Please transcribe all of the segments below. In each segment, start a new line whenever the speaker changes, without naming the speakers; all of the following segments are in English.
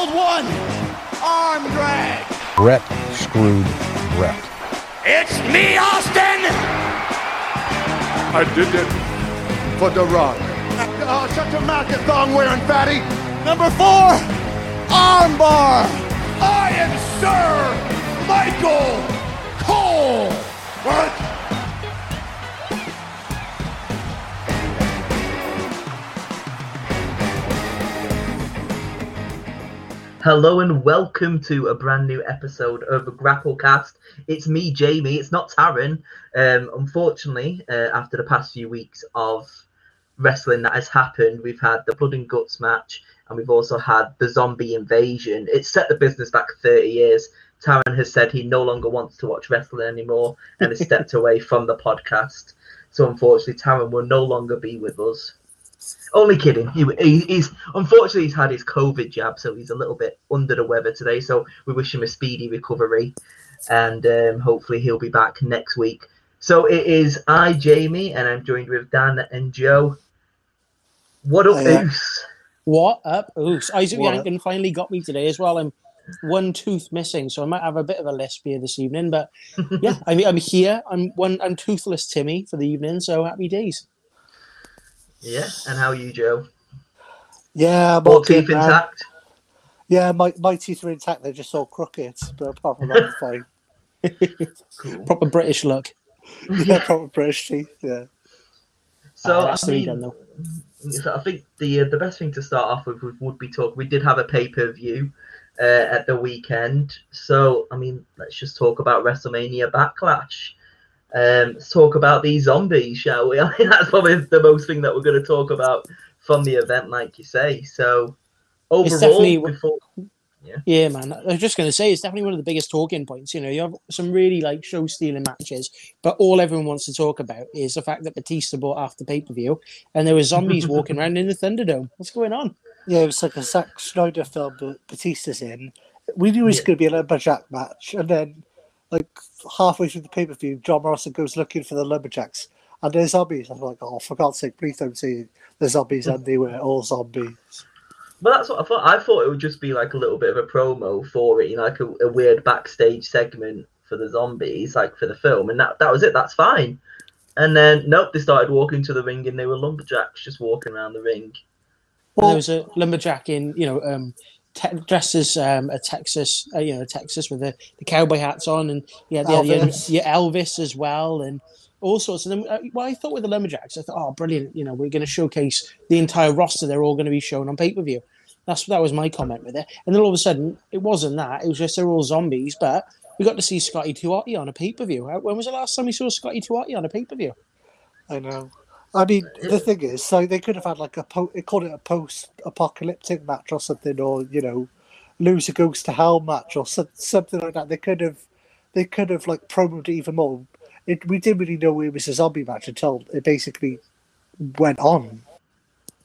hold one. Arm drag.
Brett screwed Brett.
It's me, Austin.
I did it for The Rock.
Uh, oh, shut your mouth, you thong wearing fatty. Number four, armbar. I am Sir Michael Cole. What?
Hello and welcome to a brand new episode of Grapplecast. It's me, Jamie. It's not Taryn. Um, unfortunately, uh, after the past few weeks of wrestling that has happened, we've had the Blood and Guts match, and we've also had the Zombie Invasion. It's set the business back 30 years. Taryn has said he no longer wants to watch wrestling anymore and has stepped away from the podcast. So unfortunately, Taryn will no longer be with us. Only kidding. He, he, he's unfortunately he's had his COVID jab, so he's a little bit under the weather today. So we wish him a speedy recovery, and um, hopefully he'll be back next week. So it is I, Jamie, and I'm joined with Dan and Joe. What up,
Hiya.
Oos?
What up? Oos. Isaac
What
Yankin finally got me today as well. I'm one tooth missing, so I might have a bit of a lisp here this evening. But yeah, I'm, I'm here. I'm one. I'm toothless Timmy for the evening. So happy days.
Yeah, and how are you, Joe?
Yeah, I'm
All
all good,
teeth
man.
intact.
Yeah, my, my teeth are intact. They're just all crooked, but apart from that, I'm fine. Proper British look. yeah, proper British teeth. Yeah.
So
Ah,
I
that's the
mean,
weekend though.
So I think the uh, the best thing to start off with would, would be talk. We did have a pay per view uh, at the weekend, so I mean, let's just talk about WrestleMania Backlash. Um, let's talk about these zombies, shall we? I think that's probably the most thing that we're going to talk about from the event, like you say. So overall,
definitely-
before
Yeah, man. I was just going to say it's definitely one of the biggest talking points. You know, you have some really like show stealing matches, but all everyone wants to talk about is the fact that Batista bought after pay per view, and there were zombies walking around in the Thunderdome. What's going on?
Yeah, it was like a Zack Snyder film, but Batista's in. We knew it was
Yeah.
going to be a lumberjack match, and then, like halfway through the pay per view, John Morrison goes looking for the lumberjacks, and there's zombies. I'm like, oh, for God's sake, please don't say the zombies, and they were all zombies.
Well, that's what I thought. I thought it would just be like a little bit of a promo for it, you know, like a, a weird backstage segment for the zombies, like for the film, and that that was it. That's fine. And then nope, they started walking to the ring, and they were lumberjacks just walking around the ring.
And there was a lumberjack in, you know, um, te- dressed as um, a Texas, uh, you know, Texas with the, the cowboy hats on, and yeah, the,
Elvis.
yeah, Elvis as well, and all sorts. And then, uh, what I thought with the lumberjacks, I thought, oh, brilliant! You know, we're going to showcase the entire roster. They're all going to be shown on pay per view. That's that was my comment with it. And then all of a sudden, it wasn't that. It was just they're all zombies, but. We got to see Scotty 2 Hotty on a pay per view. When was the last time we saw Scotty 2 Hotty on a pay per view?
I know. I mean, the thing is, so they could have had like a po- they called it a post-apocalyptic match or something, or you know, loser goes to hell match or some, something like that. They could have, they could have like promoted it even more. It, we didn't really know it was a zombie match until it basically went on.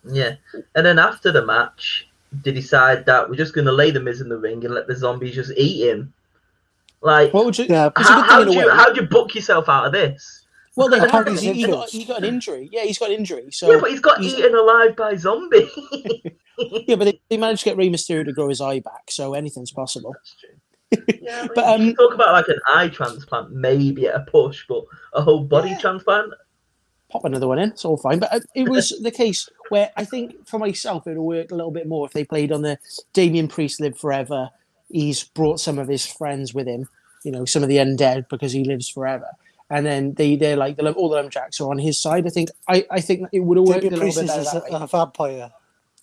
Yeah, and then after the match, they decide that we're just going to lay the Miz in the ring and let the zombies just eat him. Like,
What would you?
Yeah,
how, how do you how do you book yourself out of this?
Well, they have,
he's
he, he got, he got an injury. Yeah, he's got an injury. So
yeah, but he's got
he's-
eaten alive by zombie.
yeah, but they, they managed to get Rey Mysterio to grow his eye back, so anything's possible.
yeah,
But,
but
um,
talk about like an eye transplant, maybe at a push, but a whole body
Yeah.
transplant.
Pop another one in, it's all fine. But uh, it was the case where I think for myself it would work a little bit more if they played on the Damien Priest live forever. He's brought some of his friends with him, you know, some of the undead because he lives forever. And then they they're like the, all the lumberjacks are on his side. I think I, I think it would have worked a little bit
is
better
a,
that way.
a vampire.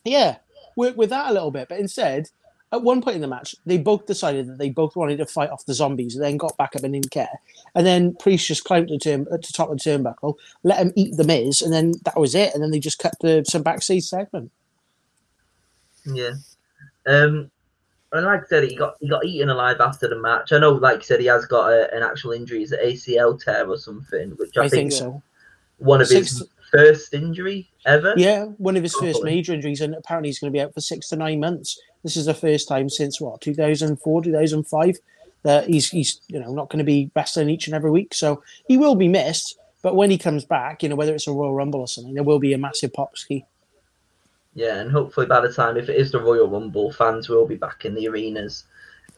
Yeah, work with that a little bit. But instead, at one point in the match, they both decided that they both wanted to fight off the zombies, and then got back up and didn't care. And then Priest just climbed to, turn, uh, to top of the turnbuckle, let him eat the Miz, and then that was it. And then they just cut the some backstage segment.
Yeah. Um, and like I said, he got he got eaten alive after the match. I know, like you said, he has got a, an actual injury, it's an ACL tear or something, which I,
I, think,
think,
so.
one of
Six-
his first injury ever.
Yeah, one of his first major injuries, and apparently he's going to be out for six to nine months. This is the first time since what 2004, 2005 that he's he's you know not going to be wrestling each and every week. So he will be missed. But when he comes back, you know whether it's a Royal Rumble or something, there will be a massive pop ski.
Yeah, and hopefully by the time, if it is the Royal Rumble, fans will be back in the arenas.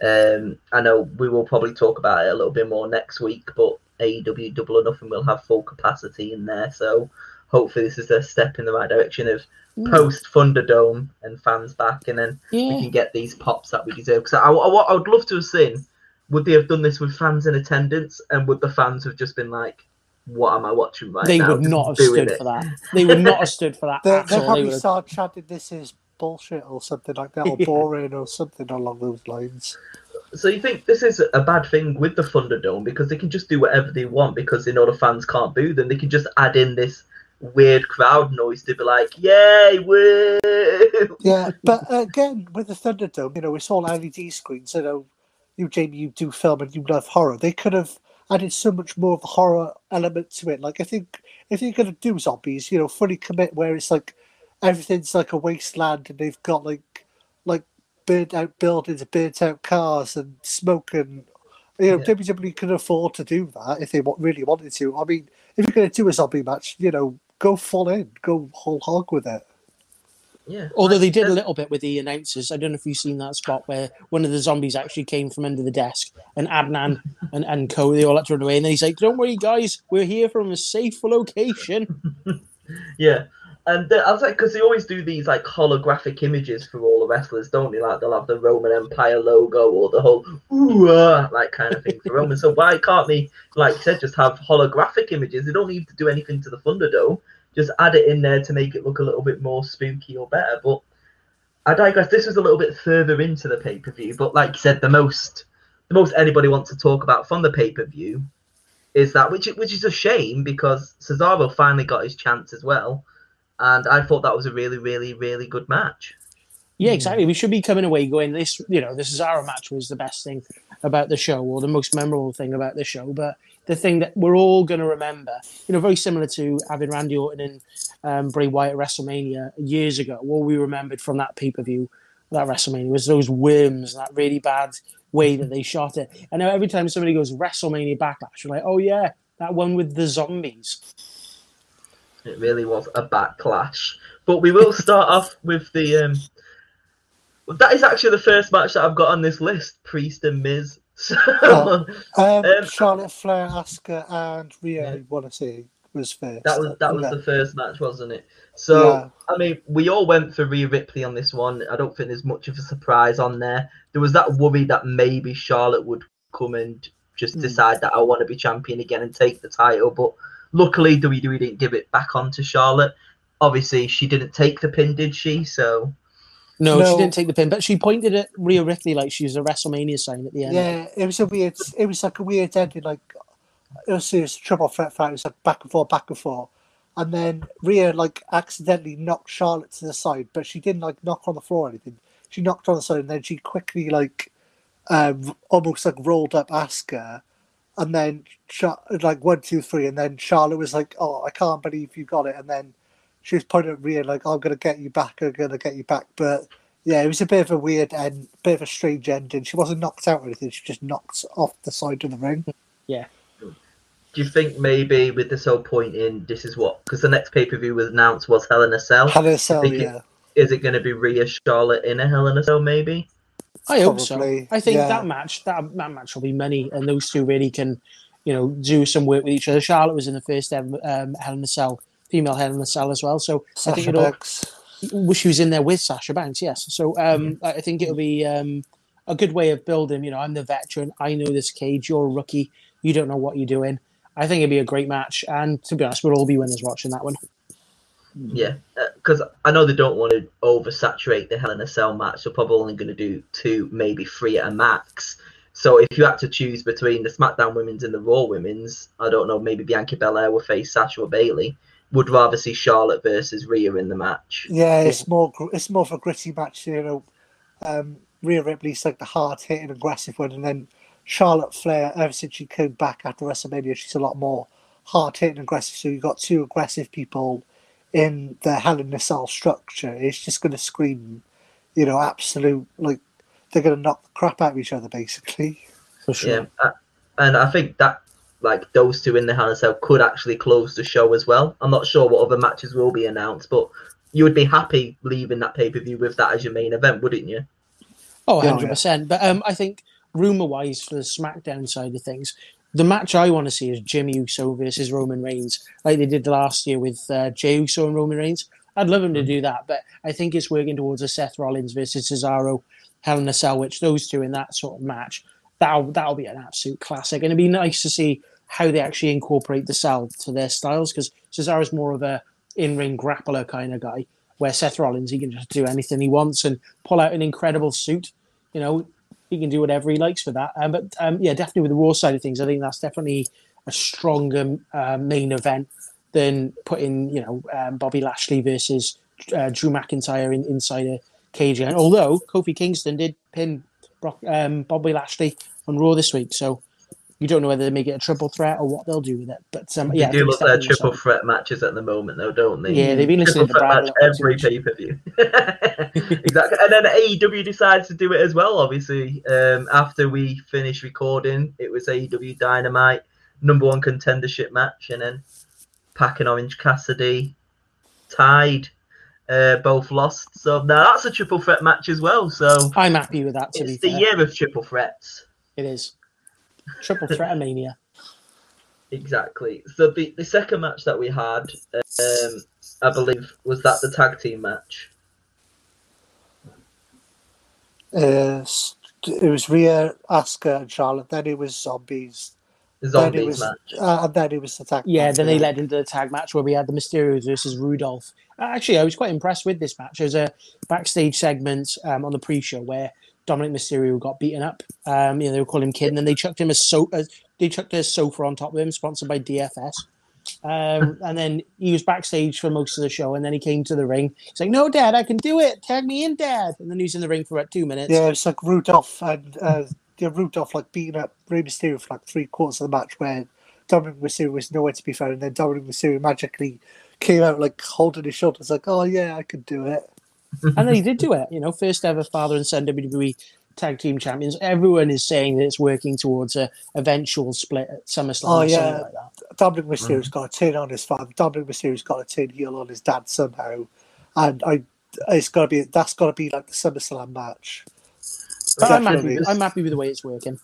Um, I know we will probably talk about it a little bit more next week, but AEW Double or Nothing will have full capacity in there. So hopefully this is a step in the right direction of post Thunderdome and fans back, and then we can get these pops that we deserve. Because I, I, I would love to have seen, would they have done this with fans in attendance, and would the fans have just been like, "What am I watching right
They
now?"
would not have stood
it.
for that. They would not have stood for that
They,
at
they
all. They
probably
would have-
start chanting this is bullshit or something like that, or
Yeah.
boring or something along those lines.
So you think this is a bad thing with the Thunderdome because they can just do whatever they want because they know the fans can't boo them. They can just add in this weird crowd noise to be like, "Yay, woo!"
Yeah, but uh, again, with the Thunderdome, you know, it's all LED screens. You know, you, Jamie, you do film and you love horror. They could have added so much more of a horror element to it. Like, I think if you're going to do zombies, you know, fully commit where it's like everything's like a wasteland and they've got like like burnt out buildings, burnt out cars, and smoke and. You know,
Yeah.
WWE can afford to do that if they really wanted to. I mean, if you're going to do a zombie match, you know, go full in, go whole hog with it.
Yeah.
Although they did a little bit with the announcers. I don't know if you've seen that spot where one of the zombies actually came from under the desk and Adnan and, and Co, they all had to run away. And then he's like, Don't worry, guys, we're here from a safe location.
Yeah. And I was like, because they always do these like holographic images for all the wrestlers, don't they? Like they'll have the Roman Empire logo or the whole ooh ah, like kind of thing for Roman. So why can't they, like you said, just have holographic images? They don't need to do anything to the Thunderdome. Just add it in there to make it look a little bit more spooky or better. But I digress. This was a little bit further into the pay per view, but like you said, the most the most anybody wants to talk about from the pay per view is that which which is a shame because Cesaro finally got his chance as well, and I thought that was a really really really good match.
Yeah, exactly. We should be coming away going, This, you know, this is our match was the best thing about the show or the most memorable thing about the show. But the thing that we're all going to remember, you know, very similar to having Randy Orton and um, Bray Wyatt at WrestleMania years ago, what we remembered from that pay per view, that WrestleMania, was those worms and that really bad way that they shot it. And now every time somebody goes WrestleMania Backlash, you're like, oh yeah, that one with the zombies.
It really was a backlash. But we will start off with the um. That is actually the first match that I've got on this list: Priest and Miz. So,
Oh. Um,
Um,
Charlotte Flair, Asuka, and Rhea,
Yeah.
I want to say, was first.
That was that was
Yeah.
the first match, wasn't it? So
Yeah.
I mean, we all went for Rhea Ripley on this one. I don't think there's much of a surprise on there. There was that worry that maybe Charlotte would come and just
Hmm.
decide that I want to be champion again and take the title, but luckily WWE didn't give it back on to Charlotte. Obviously, she didn't take the pin, did she? So
No,
No.
she didn't take the pin, but she pointed at Rhea Ripley like she was a WrestleMania sign at the end.
Yeah, it was a weird. It was like a weird ending. Like it was, a triple threat fight. It was like back and forth, back and forth, and then Rhea like accidentally knocked Charlotte to the side, but she didn't like knock on the floor or anything. She knocked on the side, and then she quickly like um, almost like rolled up Asuka, and then like one, two, three, and then Charlotte was like, "Oh, I can't believe you got it," and then she was pointing at Rhea like, "I'm gonna get you back. I'm gonna get you back," but. Yeah, it was a bit of a weird end, bit of a strange ending. She wasn't knocked out or anything. She just knocked off the side of the ring.
Yeah.
do you think maybe with this whole point in this is what because the next pay per view was announced was Hell in a Cell?
Hell in a Cell, yeah.
Is it going to be Rhea Charlotte in a Hell in a Cell? Maybe.
I hope so. I think
yeah.
that match, that, that match will be money, and those two really can, you know, do some work with each other. Charlotte was in the first ever um, Hell in a Cell, female Hell in a Cell as well. So I think it'll.
Banks.
Well, she was in there with Sasha Banks, yes. So um, I I think it'll be um, a good way of building. You know, I'm the veteran. I know this cage. You're a rookie. You don't know what you're doing. I think it'd be a great match, and to be honest, we'll all be winners watching that one.
Yeah, because I know they don't want to oversaturate the Hell in a Cell match. They're probably only going to do two, maybe three at a max. So if you had to choose between the SmackDown Women's and the Raw Women's, I don't know, maybe Bianca Belair will face Sasha or Bayley. Would rather see Charlotte versus Rhea in the match.
Yeah, it's more gr- it's more of a gritty match. You know, um, Rhea Ripley's like the hard hitting, aggressive one, and then Charlotte Flair. Ever since she came back after WrestleMania, she's a lot more hard hitting, aggressive. So you've got two aggressive people in the Hell in a Cell structure. It's just going to scream, you know, absolute like they're going to knock the crap out of each other, basically.
For sure.
Yeah, uh, and I think that like those two in the Hell in a Cell could actually close the show as well. I'm not sure what other matches will be announced, but you would be happy leaving that pay per view with that as your main event, wouldn't you?
Oh, 100%. But um, I think, rumor wise, for the SmackDown side of things, the match I want to see is Jimmy Uso versus Roman Reigns, like they did last year with uh, Jey Uso and Roman Reigns. I'd love him to do that, but I think it's working towards a Seth Rollins versus Cesaro, Hell in a Cell, which those two in that sort of match, that'll, that'll be an absolute classic. And it'd be nice to see how they actually incorporate the cell to their styles because Cesaro's more of a in-ring grappler kind of guy, where Seth Rollins he can just do anything he wants and pull out an incredible suit. You know, he can do whatever he likes with that. Um, but um, yeah, definitely with the Raw side of things, I think that's definitely a stronger uh, main event than putting you know um, Bobby Lashley versus uh, Drew McIntyre in, inside a cage. And although Kofi Kingston did pin Brock, um, Bobby Lashley on Raw this week, so you don't know whether they make it a triple threat or what they'll do with it. But um, yeah,
they do look their triple
something.
threat matches at the moment, though, don't they?
Yeah, they've been listening
triple
to
threat match
a lot too
every pay per view. exactly, and then AEW decides to do it as well. Obviously, um, after we finished recording, it was AEW Dynamite number one contendership match, and then PAC and Orange Cassidy tied. Uh, both lost, so now that's a triple threat match as well. So
I'm happy with that. To
it's the
fair,
year of triple threats.
it is triple threat mania.
Exactly. So the, the second match that we had, um, I believe, was that the tag team match.
Uh, it was Rhea, Asuka, and Charlotte. Then it was zombies.
The zombies
it was,
match.
uh, and then it was the tag.
Yeah,
match,
then they led into the tag match where we had the Mysterios versus Rudolph. Uh, Actually, I was quite impressed with this match. There's a backstage segment um, on the pre-show where Dominic Mysterio got beaten up. Um, you know, they were calling him kid, and then they chucked him a so uh, they chucked a sofa on top of him, sponsored by DFS. Um, and then he was backstage for most of the show, and then he came to the ring. He's like, "No, Dad, I can do it. Tag me in, Dad." And then he's in the ring for about two minutes.
Yeah, it's like Rudolph and uh, yeah, Rudolph like beating up Rey Mysterio for like three quarters of the match where Dominic Mysterio was nowhere to be found, and then Dominic Mysterio magically came out like holding his shoulders, like, "Oh yeah, I could do it."
and then he did do it. You know, first ever father and son WWE tag team champions. Everyone is saying that it's working towards a eventual split at SummerSlam
Oh,
or
yeah.
something like that.
Dominic Mysterio's mm. got to turn on his father. Dominic Mysterio's got to turn heel on his dad somehow, and I, it's got to be that's got to be like the SummerSlam match.
But I'm happy, I'm happy with the way it's working.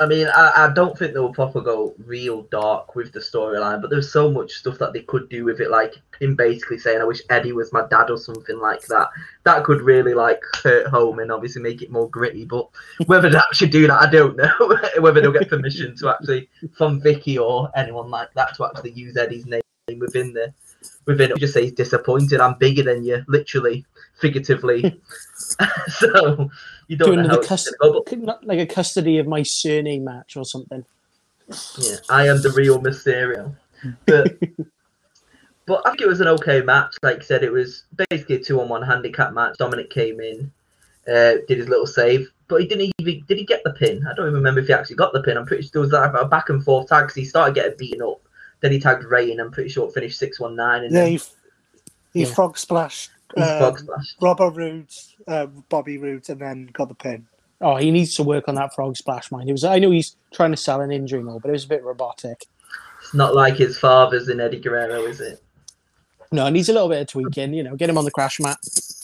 I mean, I, I don't think they will proper go real dark with the storyline, but there's so much stuff that they could do with it, like him basically saying, "I wish Eddie was my dad" or something like that. That could really like hurt home and obviously make it more gritty. But whether they actually do that, I don't know. whether they'll get permission to actually from Vickie or anyone like that to actually use Eddie's name within the within. it. Just say he's disappointed. I'm bigger than you, literally, figuratively. so you don't
Doing
know how
the
it's
cus-
gonna go, but
could not- like a custody of my surname match or something.
Yeah, I am the real Mysterio. But but I think it was an okay match. Like I said, it was basically a two on one handicap match. Dominic came in, uh, did his little save, but he didn't even did he get the pin? I don't even remember if he actually got the pin. I'm pretty sure there was like a back and forth tag 'cause he started getting beaten up. Then he tagged Rey and I'm pretty sure it finished six one nine and
Yeah,
then
he, he
Yeah.
frog splashed
he
um,
frog.
Robert Roode, uh, Bobby Roode, and then got the pin.
Oh, he needs to work on that frog splash, mind. It was. I know he's trying to sell an injury now, but it was a bit robotic.
It's not like his father's in Eddie Guerrero, is it?
No, it needs a little bit of tweaking. You know, get him on the crash mat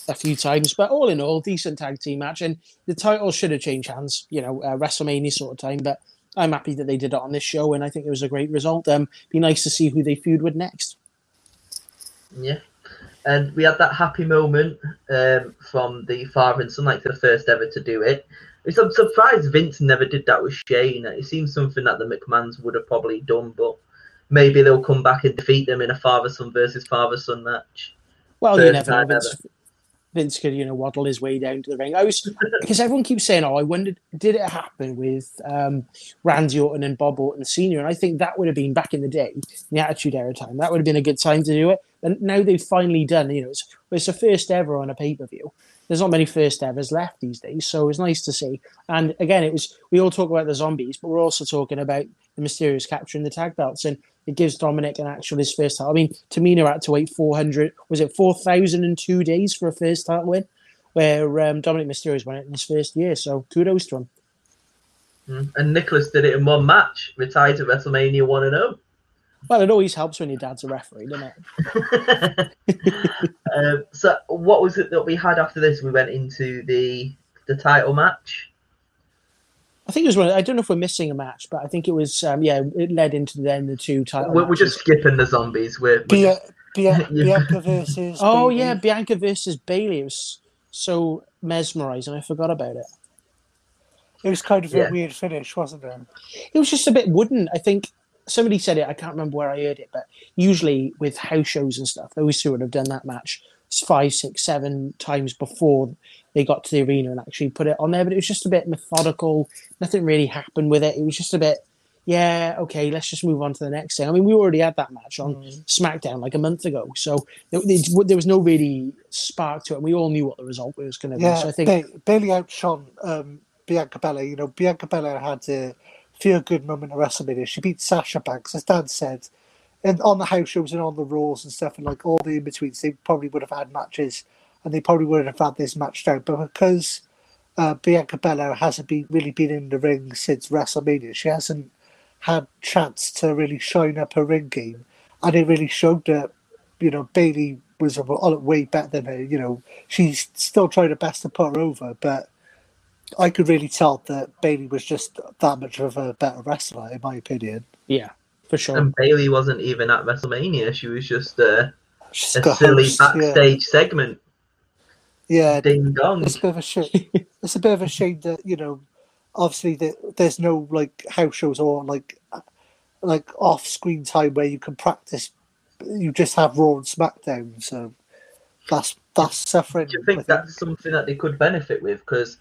a few times, but all in all, decent tag team match. And the title should have changed hands. You know, uh, WrestleMania sort of time, but. I'm happy that they did it on this show, and I think it was a great result. Um, be nice to see who they feud with next.
Yeah. And we had that happy moment um, from the father and son, like the first ever to do it. It's, I'm surprised Vince never did that with Shane. It seems something that the McMahons would have probably done, but maybe they'll come back and defeat them in a father son versus father son match.
Well,
First
you never know. Vince, Vince could, you know, waddle his way down to the ring. I was because everyone keeps saying, "Oh, I wondered, did it happen with um, Randy Orton and Bob Orton Senior?" And I think that would have been back in the day, in the Attitude Era time. That would have been a good time to do it. And now they've finally done. You know, it's, it's the first ever on a pay per view. There's not many first evers left these days, so it was nice to see. And again, it was we all talk about the zombies, but we're also talking about the Mysterios capturing the tag belts, and it gives Dominic an actual his first title. I mean, Tamina had to wait 400, was it 4,002 days for a first title win, where um, Dominic Mysterio's won it in his first year. So kudos to him.
Mm. And Nicholas did it in one match, retired at WrestleMania 1 and 0.
Well, it always helps when your dad's a referee, doesn't
it? um, so, what was it that we had after this? We went into the the title match.
I think it was one. I don't know if we're missing a match, but I think it was. Um, yeah, it led into then the two title.
We're, we're just skipping the zombies. We're, we're
Bia- Bia- Bianca versus.
Oh
Bayley.
yeah, Bianca versus Bayley. It was so mesmerizing. I forgot about it.
It was kind of
Yeah.
a weird finish, wasn't it?
It was just a bit wooden. I think somebody said it. I can't remember where I heard it, but usually with house shows and stuff, those two would have done that match five, six, seven times before they got to the arena and actually put it on there. But it was just a bit methodical. Nothing really happened with it. It was just a bit, yeah, okay, let's just move on to the next thing. I mean, we already had that match on SmackDown like a month ago, so there, there- was no really spark to it. We all knew what the result was going to be.
Yeah,
So I think
Ba- Bayley outshone um, Bianca Belair. You know, Bianca Belair had a feel good moment at WrestleMania. She beat Sasha Banks, as Dan said, and on the house shows and on the Raws and stuff, and like all the in betweens, they probably would have had matches, and they probably wouldn't have had this match down. But because uh, Bianca Belair hasn't been really been in the ring since WrestleMania, she hasn't had chance to really shine up her ring game, and it really showed that you know Bayley was way better than her. You know, she's still trying her best to put her over, but I could really tell that Bayley was just that much of a better wrestler, in my opinion.
yeah, for sure.
and Bayley wasn't even at WrestleMania. She was just uh,
She's
a silly
host, yeah.
backstage segment.
Yeah,
Ding dong.
it's a bit of a shame. it's a bit of a shame that you know, obviously that there's no like house shows or like like off screen time where you can practice. You just have Raw and SmackDown, so that's that's suffering.
Do you
I
think that's something that they could benefit with? Because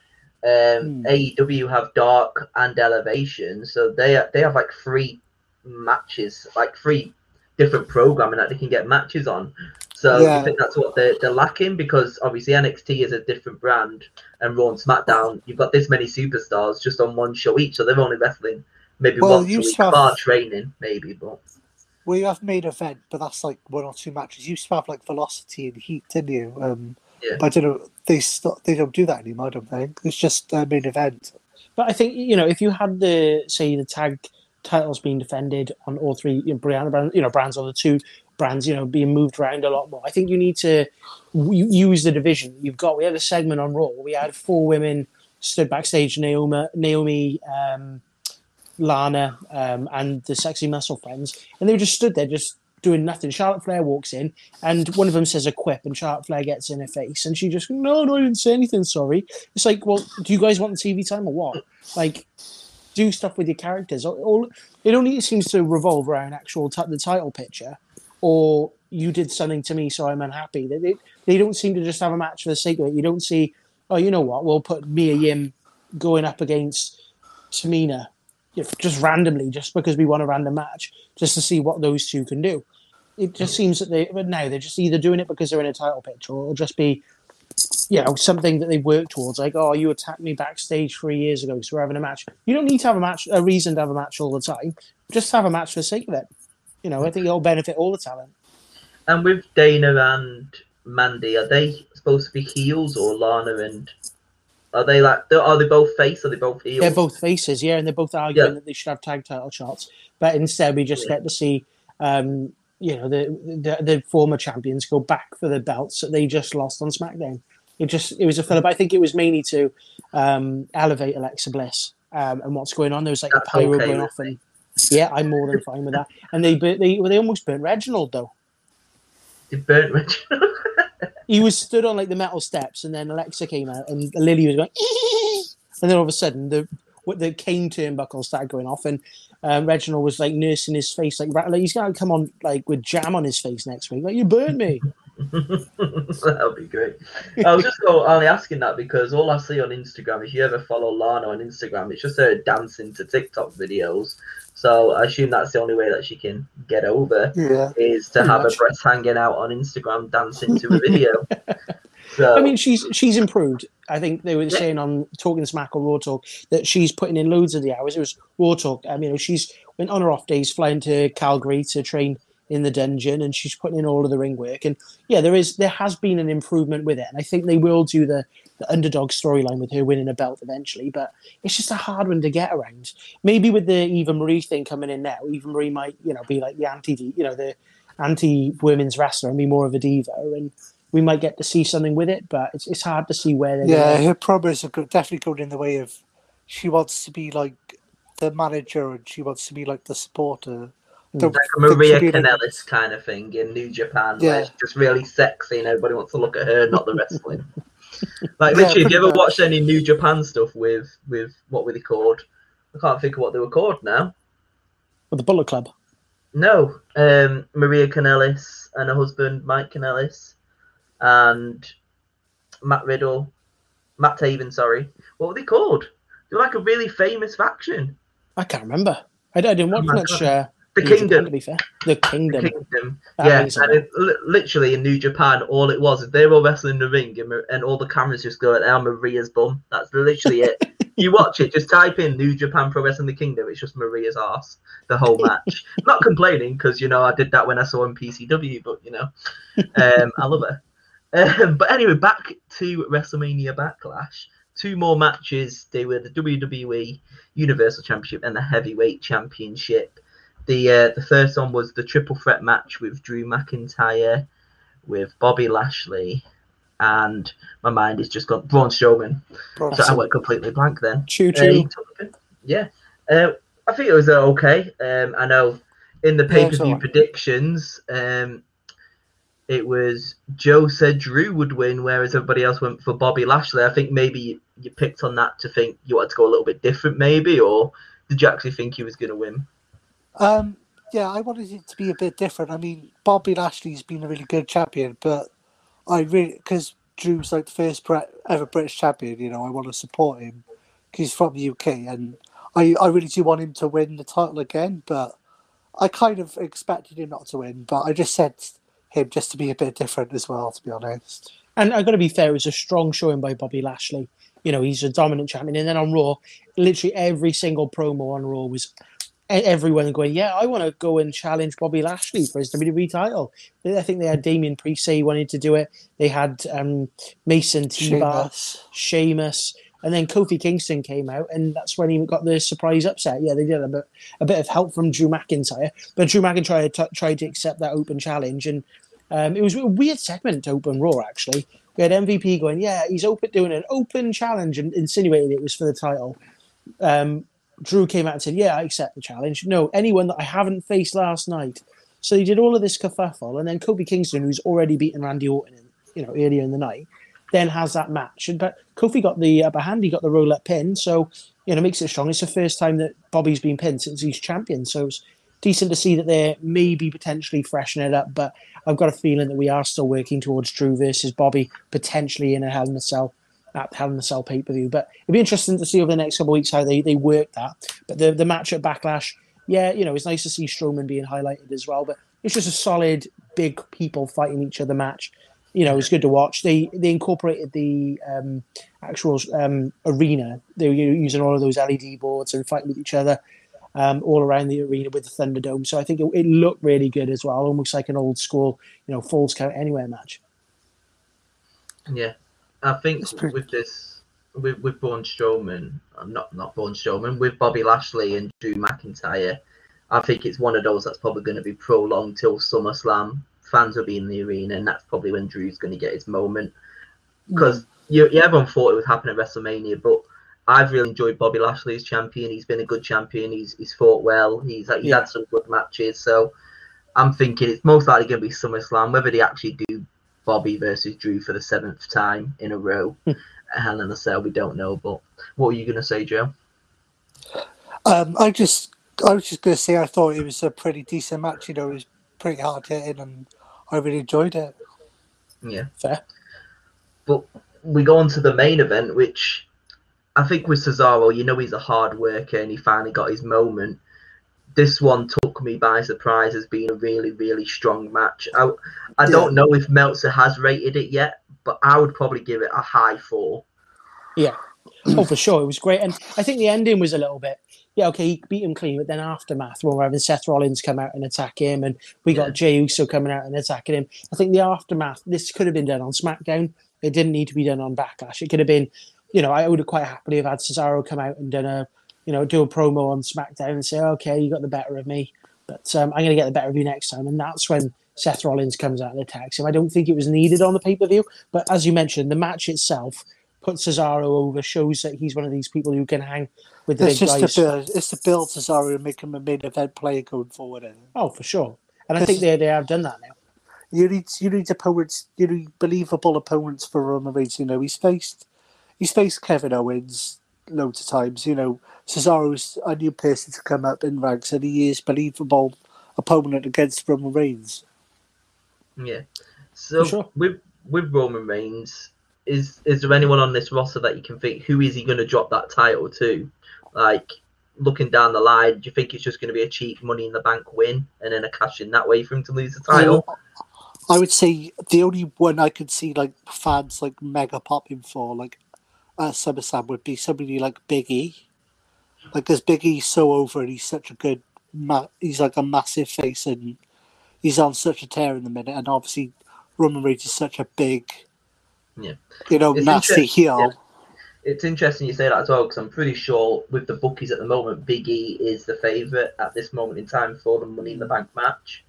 um,
Hmm.
AEW have Dark and Elevation, so they they have like three matches, like three different programming that they can get matches on. So
Yeah.
I think that's what they're, they're lacking because obviously NXT is a different brand and Raw and SmackDown, you've got this many superstars just on one show each, so they're only wrestling maybe
Well,
once a
you
week,
have-
bar training maybe, but
Well, you have main event, but that's like one or two matches. You used to have like Velocity and Heat, didn't you? Um,
Yeah.
But I don't know. They st- they don't do that anymore. I don't think it's just uh, main event.
But I think you know if you had the say the tag titles being defended on all three you know, brand, brand- you know brands or the two brands you know being moved around a lot more. I think you need to w- use the division you've got. We had a segment on Raw. We had four women stood backstage: Naomi, Naomi, um, Lana, um, and the Sexy Muscle Friends, and they just stood there just doing nothing. Charlotte Flair walks in, and one of them says a quip, and Charlotte Flair gets in her face, and she just no, no, I didn't say anything. Sorry. It's like, well, do you guys want the TV time or what? Like, do stuff with your characters. All, it only seems to revolve around actual t- the title picture, or you did something to me, so I'm unhappy. They, they they don't seem to just have a match for the sake of it. You don't see, oh, you know what? We'll put Mia Yim going up against Tamina, if- just randomly, just because we want a random match, just to see what those two can do. It just seems that they, but now they're just either doing it because they're in a title picture, or just be you know, something that they work towards. Like, oh, you attacked me backstage three years ago, so we're having a match. You don't need to have a match, a reason to have a match all the time. Just have a match for the sake of it. You know, I think it'll benefit all the talent.
And with Dana and Mandy, are they supposed to be heels or Lana and are they like are they both face? Are they both heels?
They're both faces, yeah, and they're both arguing
Yeah.
that they should have tag title shots. But instead, we just
Yeah.
get to see, um, you know, the, the the former champions go back for the belts that they just lost on SmackDown. It just it was a fillip. I think it was mainly to um, elevate Alexa Bliss um, and what's going on. There was like
That's
a pyro
okay
going off, and yeah, I'm more than fine with that. And they they they almost burnt Reginald though.
They burnt Reginald.
he was stood on like the metal steps, and then Alexa came out, and Lily was going, and then all of a sudden the what the cane turnbuckle started going off, and um, Reginald was like nursing his face, like, like he's gonna come on like with jam on his face next week, like you burned me.
That'll be great. I was just go- only asking that because all I see on Instagram, if you ever follow Lana on Instagram, it's just her dancing to TikTok videos. So I assume that's the only way that she can get over
Yeah.
is to have
much.
her breasts hanging out on Instagram dancing to a video. so
I mean, she's she's improved. I think they were saying on Talking Smack or Raw Talk that she's putting in loads of the hours. It was Raw Talk. I mean, you know, she's went on her off days flying to Calgary to train in the dungeon, and she's putting in all of the ring work. And yeah, there is there has been an improvement with it, and I think they will do the the underdog storyline with her winning a belt eventually. But it's just a hard one to get around. Maybe with the Eva Marie thing coming in now, Eva Marie might you know be like the anti you know the anti women's wrestler and be more of a diva, and we might get to see something with it. But it's it's hard to see where they're
Yeah,
gonna-
her promos are go- definitely going in the way of she wants to be like the manager and she wants to be like the supporter. Don't
Like a Maria
she'll be like-
Kanellis kind of thing in New Japan,
Yeah.
where she's just really sexy and everybody wants to look at her, not the wrestling. like
Yeah,
literally, have you ever
much.
watched any New Japan stuff with with what were they called? I can't think of what they were called now.
with the Bullet Club.
No, um, Maria Kanellis and her husband Mike Kanellis and Matt Riddle, Matt Taven. Sorry, what were they called? They were like a really famous faction.
I can't remember. I, I didn't watch
Oh
much. Uh,
The
New Japan,
Kingdom.
to be fair, the Kingdom.
Kingdom.
That
yeah, and it, literally in New Japan, all it was is they were wrestling in the ring, and, and all the cameras just go like, "Oh, Maria's bum." That's literally it. you watch it, just type in New Japan Pro Wrestling the Kingdom. It's just Maria's ass the whole match. Not complaining because you know I did that when I saw in PCW, but you know, um, I love her. Um, but anyway, back to WrestleMania Backlash. Two more matches. They were the WWE Universal Championship and the Heavyweight Championship. The uh, the first one was the triple threat match with Drew McIntyre, with Bobby Lashley, and my mind has just gone Braun Strowman. So I went completely blank then.
Choo
Uh,
choo.
it. yeah, uh, I think it was uh, okay. Um, I know in the pay per view predictions, um, it was Joe said Drew would win, whereas everybody else went for Bobby Lashley. I think maybe you, picked on that to think you wanted to go a little bit different, maybe, or did you actually think he was going to win?
Um, yeah, I wanted it to be a bit different. I mean, Bobby Lashley's been a really good champion, but I really because Drew's like the first ever British champion. You know, I want to support him because he's from the UK, and I I really do want him to win the title again. But I kind of expected him not to win, but I just said him just to be a bit different as well. To be honest,
And I've got to be fair, it was a strong showing by Bobby Lashley. You know, he's a dominant champion. And then on Raw, literally every single promo on Raw was everyone going, Yeah, I want to go and challenge Bobby Lashley for his WWE title. I think they had Damien Priest say he wanted to do it. They had um, Mason T Bar,
Sheamus.
Sheamus, and then Kofi Kingston came out, and that's when he got the surprise upset. Yeah, they did a bit, a bit of help from Drew McIntyre, but Drew McIntyre t- tried to accept that open challenge, and um, it was a weird segment to open Raw. Actually, we had MVP going, "Yeah, he's open doing an open challenge," and insinuating it was for the title. Um, Drew came out and said, "Yeah, I accept the challenge. No, anyone that I haven't faced last night." So he did all of this kerfuffle, and then Kofi Kingston, who's already beaten Randy Orton, in, you know, earlier in the night, then has that match. And but Kofi got the upper hand. He got the roll up pin, so you know makes it strong. It's the first time that Bobby's been pinned since he's champion. So it's decent to see that they're maybe potentially freshening it up. But I've got a feeling that we are still working towards Drew versus Bobby potentially in a Hell in a Cell. At Hell in a Cell pay per view, but it'd be interesting to see over the next couple of weeks how they, they work that. But the the match at Backlash, yeah, you know, it's nice to see Strowman being highlighted as well. But it's just a solid, big people fighting each other match. You know, it's good to watch. They they incorporated the um, actual um, arena. They were using all of those LED boards and fighting with each other um, all around the arena with the Thunderdome. So I think it, it looked really good as well, almost like an old school, you know, Falls Count Anywhere match.
Yeah, I think
pretty-
with this, with with Braun Strowman, uh, not not Braun Strowman, with Bobby Lashley and Drew McIntyre, I think it's one of those that's probably going to be prolonged till SummerSlam. Fans will be in the arena, and that's probably when Drew's going to get his moment. Because you, yeah, everyone thought it would happen at WrestleMania, but I've really enjoyed Bobby Lashley as champion. He's been a good champion. He's he's fought well. He's he's
Yeah.
had some good matches. So I'm thinking it's most likely going to be SummerSlam. Whether they actually do Bobby versus Drew for the seventh time in a row, Hell in a Cell, we don't know. But what were you going to say, Joe?
Um, I just, I was just going to say, I thought it was a pretty decent match. You know, it was pretty hard hitting, and I really enjoyed it.
Yeah.
Fair.
But we go on to the main event, which I think with Cesaro, you know, he's a hard worker and he finally got his moment. This one took me by surprise as being a really, really strong match. I, I don't know if Meltzer has rated it yet, but I would probably give it a high four.
Yeah. Oh, for sure. It was great. And I think the ending was a little bit, yeah, okay, he beat him clean, but then aftermath, we're having Seth Rollins come out and attack him, and we got
Yeah.
Jey Uso coming out and attacking him. I think the aftermath, this could have been done on SmackDown. It didn't need to be done on Backlash. It could have been, you know, I would have quite happily have had Cesaro come out and done a, you know, do a promo on SmackDown and say, okay, you got the better of me, but um, I'm going to get the better of you next time. And that's when Seth Rollins comes out and attacks him. I don't think it was needed on the pay per view, but as you mentioned, the match itself puts Cesaro over, shows that he's one of these people who can hang with the
It's
big guys.
build, it's to build Cesaro and make him a main event player going forward.
Oh, for sure. And I think they, they have done that now.
You need you need opponents, you need believable opponents for Roman Reigns. You know, he's faced he's faced Kevin Owens loads of times. You know, Cesaro's a new person to come up in ranks, and he is believable opponent against Roman Reigns.
Yeah. So
sure.
with with Roman Reigns, is is there anyone on this roster that you can think who is he going to drop that title to? Like looking down the line, do you think it's just going to be a cheap Money in the Bank win and then a cash in that way for him to lose the title?
I would say the only one I could see like fans like mega popping for like uh, SummerSlam would be somebody like Big E. Like, because Big E's so over and he's such a good, ma- he's like a massive face and he's on such a tear in the minute. And obviously, Roman Reigns is such a big,
Yeah.
you know,
It's
nasty
interest-
heel.
yeah. It's interesting you say that as well because I'm pretty sure with the bookies at the moment, Big E is the favourite at this moment in time for the Money in the Bank match.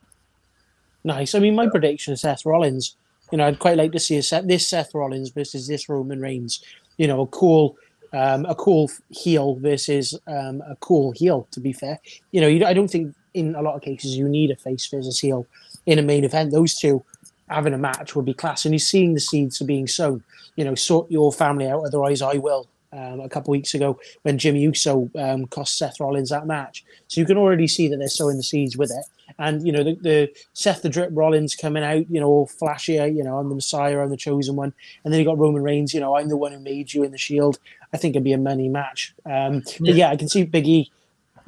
Nice. I mean, my prediction is Seth Rollins. You know, I'd quite like to see a set, this Seth Rollins versus this Roman Reigns. You know, a cool, um, a cool heel versus um, a cool heel. To be fair, you know, you, I don't think in a lot of cases you need a face versus heel in a main event. Those two having a match would be class. And he's seeing the seeds are being sown. You know, sort your family out, otherwise I will. Um, a couple weeks ago when Jimmy Uso um, cost Seth Rollins that match, so you can already see that they're sowing the seeds with it. And you know, the, the Seth the Drip Rollins coming out, you know, all flashier, you know, I'm the Messiah, I'm the chosen one. And then you got Roman Reigns, you know, I'm the one who made you in the Shield. I think it'd be a money match. Um, But
Yeah.
I can see Big E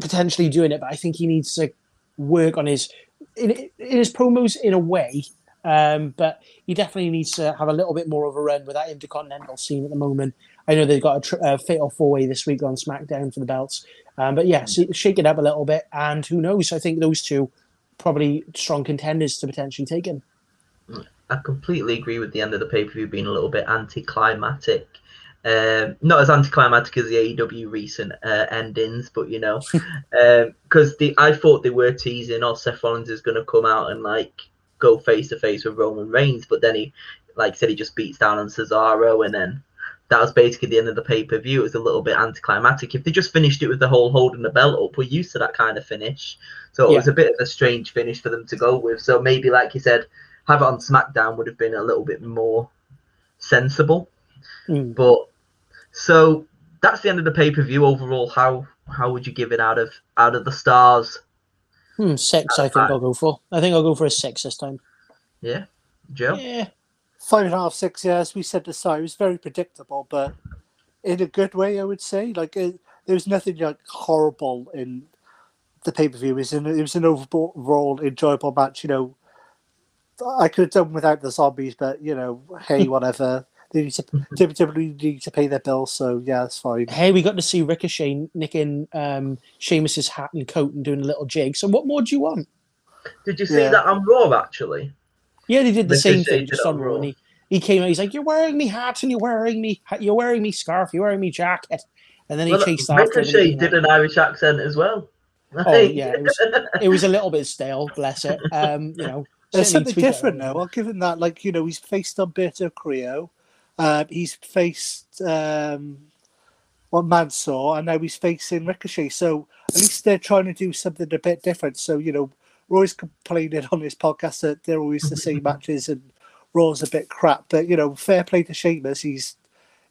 potentially doing it, but I think he needs to work on his in, in his promos in a way. Um, but he definitely needs to have a little bit more of a run with that intercontinental scene at the moment. I know they've got a, tr- a fatal four way this week on SmackDown for the belts, um, but yeah, so shake it up a little bit, and who knows? I think those two probably strong contenders to potentially take him.
I completely agree with the end of the pay per view being a little bit anticlimactic. Um, not as anticlimactic as the AEW recent uh, endings, but you know, because the I thought they were teasing, oh, Seth Rollins is going to come out and like go face to face with Roman Reigns, but then he, like said, he just beats down on Cesaro, and then that was basically the end of the pay per view. It was a little bit anticlimactic. If they just finished it with the whole holding the belt up, we're used to that kind of finish, so it was a bit of a strange finish for them to go with. So maybe, like you said, have it on SmackDown would have been a little bit more sensible.
Mm.
But so that's the end of the pay per view. Overall, how how would you give it out of out of the stars?
Hmm, six, I think I'll go for. I think I'll go for a six this time.
Yeah, Joe.
Yeah,
Five and a half, six, yeah, as we said at the start, it was very predictable, but in a good way, I would say. Like, it, there was nothing like horrible in the pay per view. It, was an- it was an overall enjoyable match. You know, I could have done without the zombies, but, you know, hey, whatever. They need to, WWE need to pay their bills, so yeah, that's fine.
Hey, we got to see Ricochet nicking um, Sheamus's hat and coat and doing a little jig. So what more do you want?
Did you see
Yeah.
that on Raw actually?
Yeah, they did the same
Ricochet
thing
did
just
it
on
on
Raw.
Raw.
He, he came out. He's like, "You're wearing me hat and you're wearing me you're wearing me scarf. You're wearing me jacket." And then he
Well,
chased after him.
Ricochet
he
did an Irish accent as well.
Oh yeah, it was it was a little bit stale. Bless it. Um, you know,
There's something
tweak it a
different
little
now. I'll give him that. Like, you know, he's faced Humberto Carrillo. Um, he's faced um, what Mansoor, and now he's facing Ricochet. So at least they're trying to do something a bit different. So, you know, Roy's complaining on his podcast that they're always the same mm-hmm. matches and Raw's a bit crap. But, you know, fair play to Sheamus. He's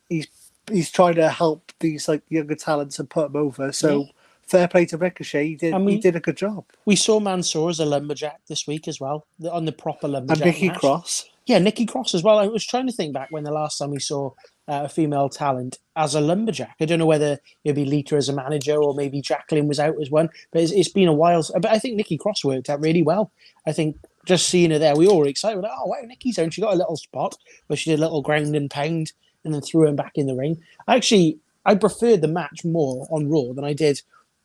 he's he's trying to help these like younger talents and put them over. So
Yeah.
fair play to Ricochet. He did
And
he
we-
did a good job.
We saw Mansoor as a lumberjack this week as well, on the proper lumberjack. And.
Nikki
match.
Cross.
Yeah, Nikki Cross as well. I was trying to think back when the last time we saw uh, a female talent as a lumberjack. I don't know whether it'd be Lita as a manager or maybe Jacqueline was out as one, but it's, it's been a while. But I think Nikki Cross worked out really well. I think just seeing her there, we all were excited. We're like, oh, wow, Nikki's. And she got a little spot where she did a little ground and pound and then threw him back in the ring. Actually, I preferred the match more on Raw than I did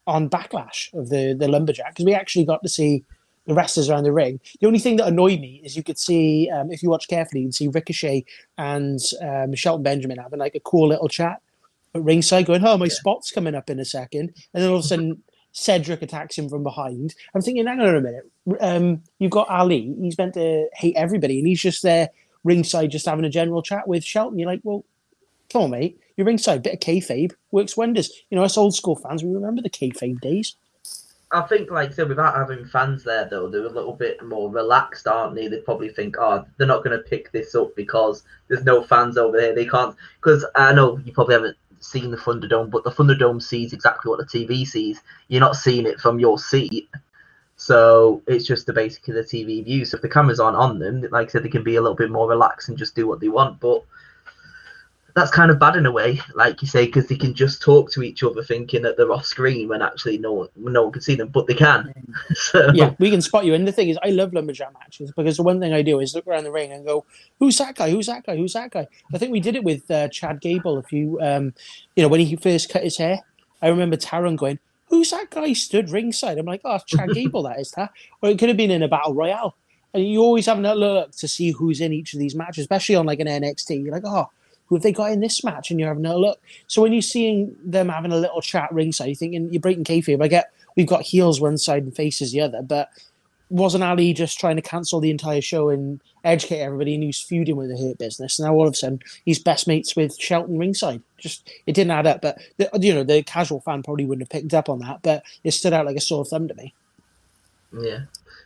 on Backlash of the, the lumberjack because we actually got to see the wrestlers around the ring. The only thing that annoyed me is you could see, um, if you watch carefully, you can see Ricochet and um, Shelton Benjamin having like a cool little chat at ringside, going, "Oh, my yeah. spot's coming up in a second. and then all of a sudden. Cedric attacks him from behind. I'm thinking, hang on a minute. Um, you've got Ali. He's meant to hate everybody, and he's just there ringside, just having a general chat with Shelton. You're like, well, come on, mate. You're ringside. Bit of kayfabe works wonders. You know, us old school fans, we remember the kayfabe days.
I think, like, so without having fans there, though, they're a little bit more relaxed, aren't they? They probably think, oh, they're not going to pick this up because there's no fans over here. They can't. Because I know you probably haven't seen the Thunderdome, but the Thunderdome sees exactly what the TV sees. You're not seeing it from your seat. So it's just the basically the TV view. So if the cameras aren't on them, like I said, they can be a little bit more relaxed and just do what they want. But that's kind of bad in a way, like you say, because they can just talk to each other thinking that they're off screen when actually no one, no one can see them, but they can.
so. Yeah, we can spot you. And the thing is, I love lumberjack matches because the one thing I do is look around the ring and go, "Who's that guy? Who's that guy? Who's that guy?" I think we did it with uh, Chad Gable If few, um, you know, when he first cut his hair. I remember Taryn going, "Who's that guy stood ringside?" I'm like, "Oh, Chad Gable, that is that." Or it could have been in a battle royale. And you always have a look to see who's in each of these matches, especially on like an NXT. You're like, oh, who have they got in this match? And you're having a look. So when you're seeing them having a little chat ringside, you're thinking you're breaking kayfabe. I get we've got heels one side and faces the other, but wasn't Ali just trying to cancel the entire show and educate everybody and he's feuding with the Hurt Business? Now all of a sudden he's best mates with Shelton ringside. Just it didn't add up, but the, you know the casual fan probably wouldn't have picked up on that, but it stood out like a sore thumb to me.
Yeah.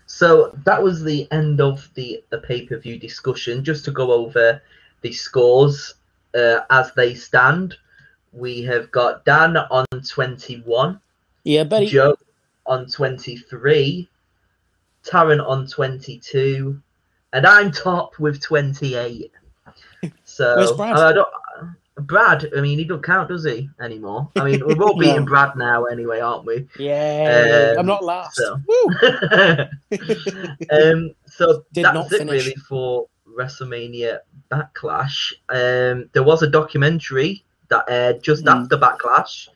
So that was the end of the the pay per view discussion. Just to go over the scores uh, as they stand. We have got Dan on 21.
Yeah, buddy.
Joe on 23. Taryn on 22. And I'm top with 28. So,
Brad?
I don't, Brad, I mean, he don't count, does he, anymore? I mean, we're all beating no. Brad now anyway, aren't we?
Yeah, um, I'm not last.
So, um, so Did that's it finish. really for WrestleMania Backlash, um, there was a documentary that aired just mm. after Backlash,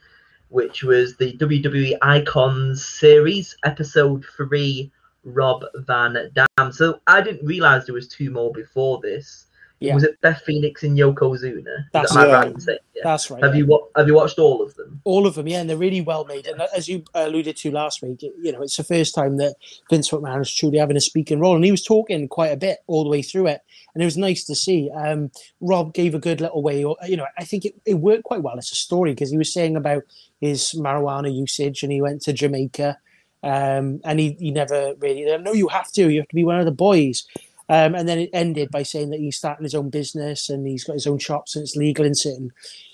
which was the WWE Icons series, episode three, Rob Van Dam. So I didn't realize there was two more before this. Yeah. Was it Beth Phoenix and Yokozuna?
That's
that
right. Right yeah. That's right.
Have
yeah.
you have you watched all of them?
All of them, yeah, and they're really well made. And as you alluded to last week, you know, it's the first time that Vince McMahon is truly having a speaking role, and he was talking quite a bit all the way through it, and it was nice to see. Um, Rob gave a good little way, you know, I think it, it worked quite well as a story because he was saying about his marijuana usage, and he went to Jamaica. Um, and he, he never really, no, you have to, you have to be one of the boys. Um, and then it ended by saying that he's starting his own business and he's got his own shops and it's legal in certain,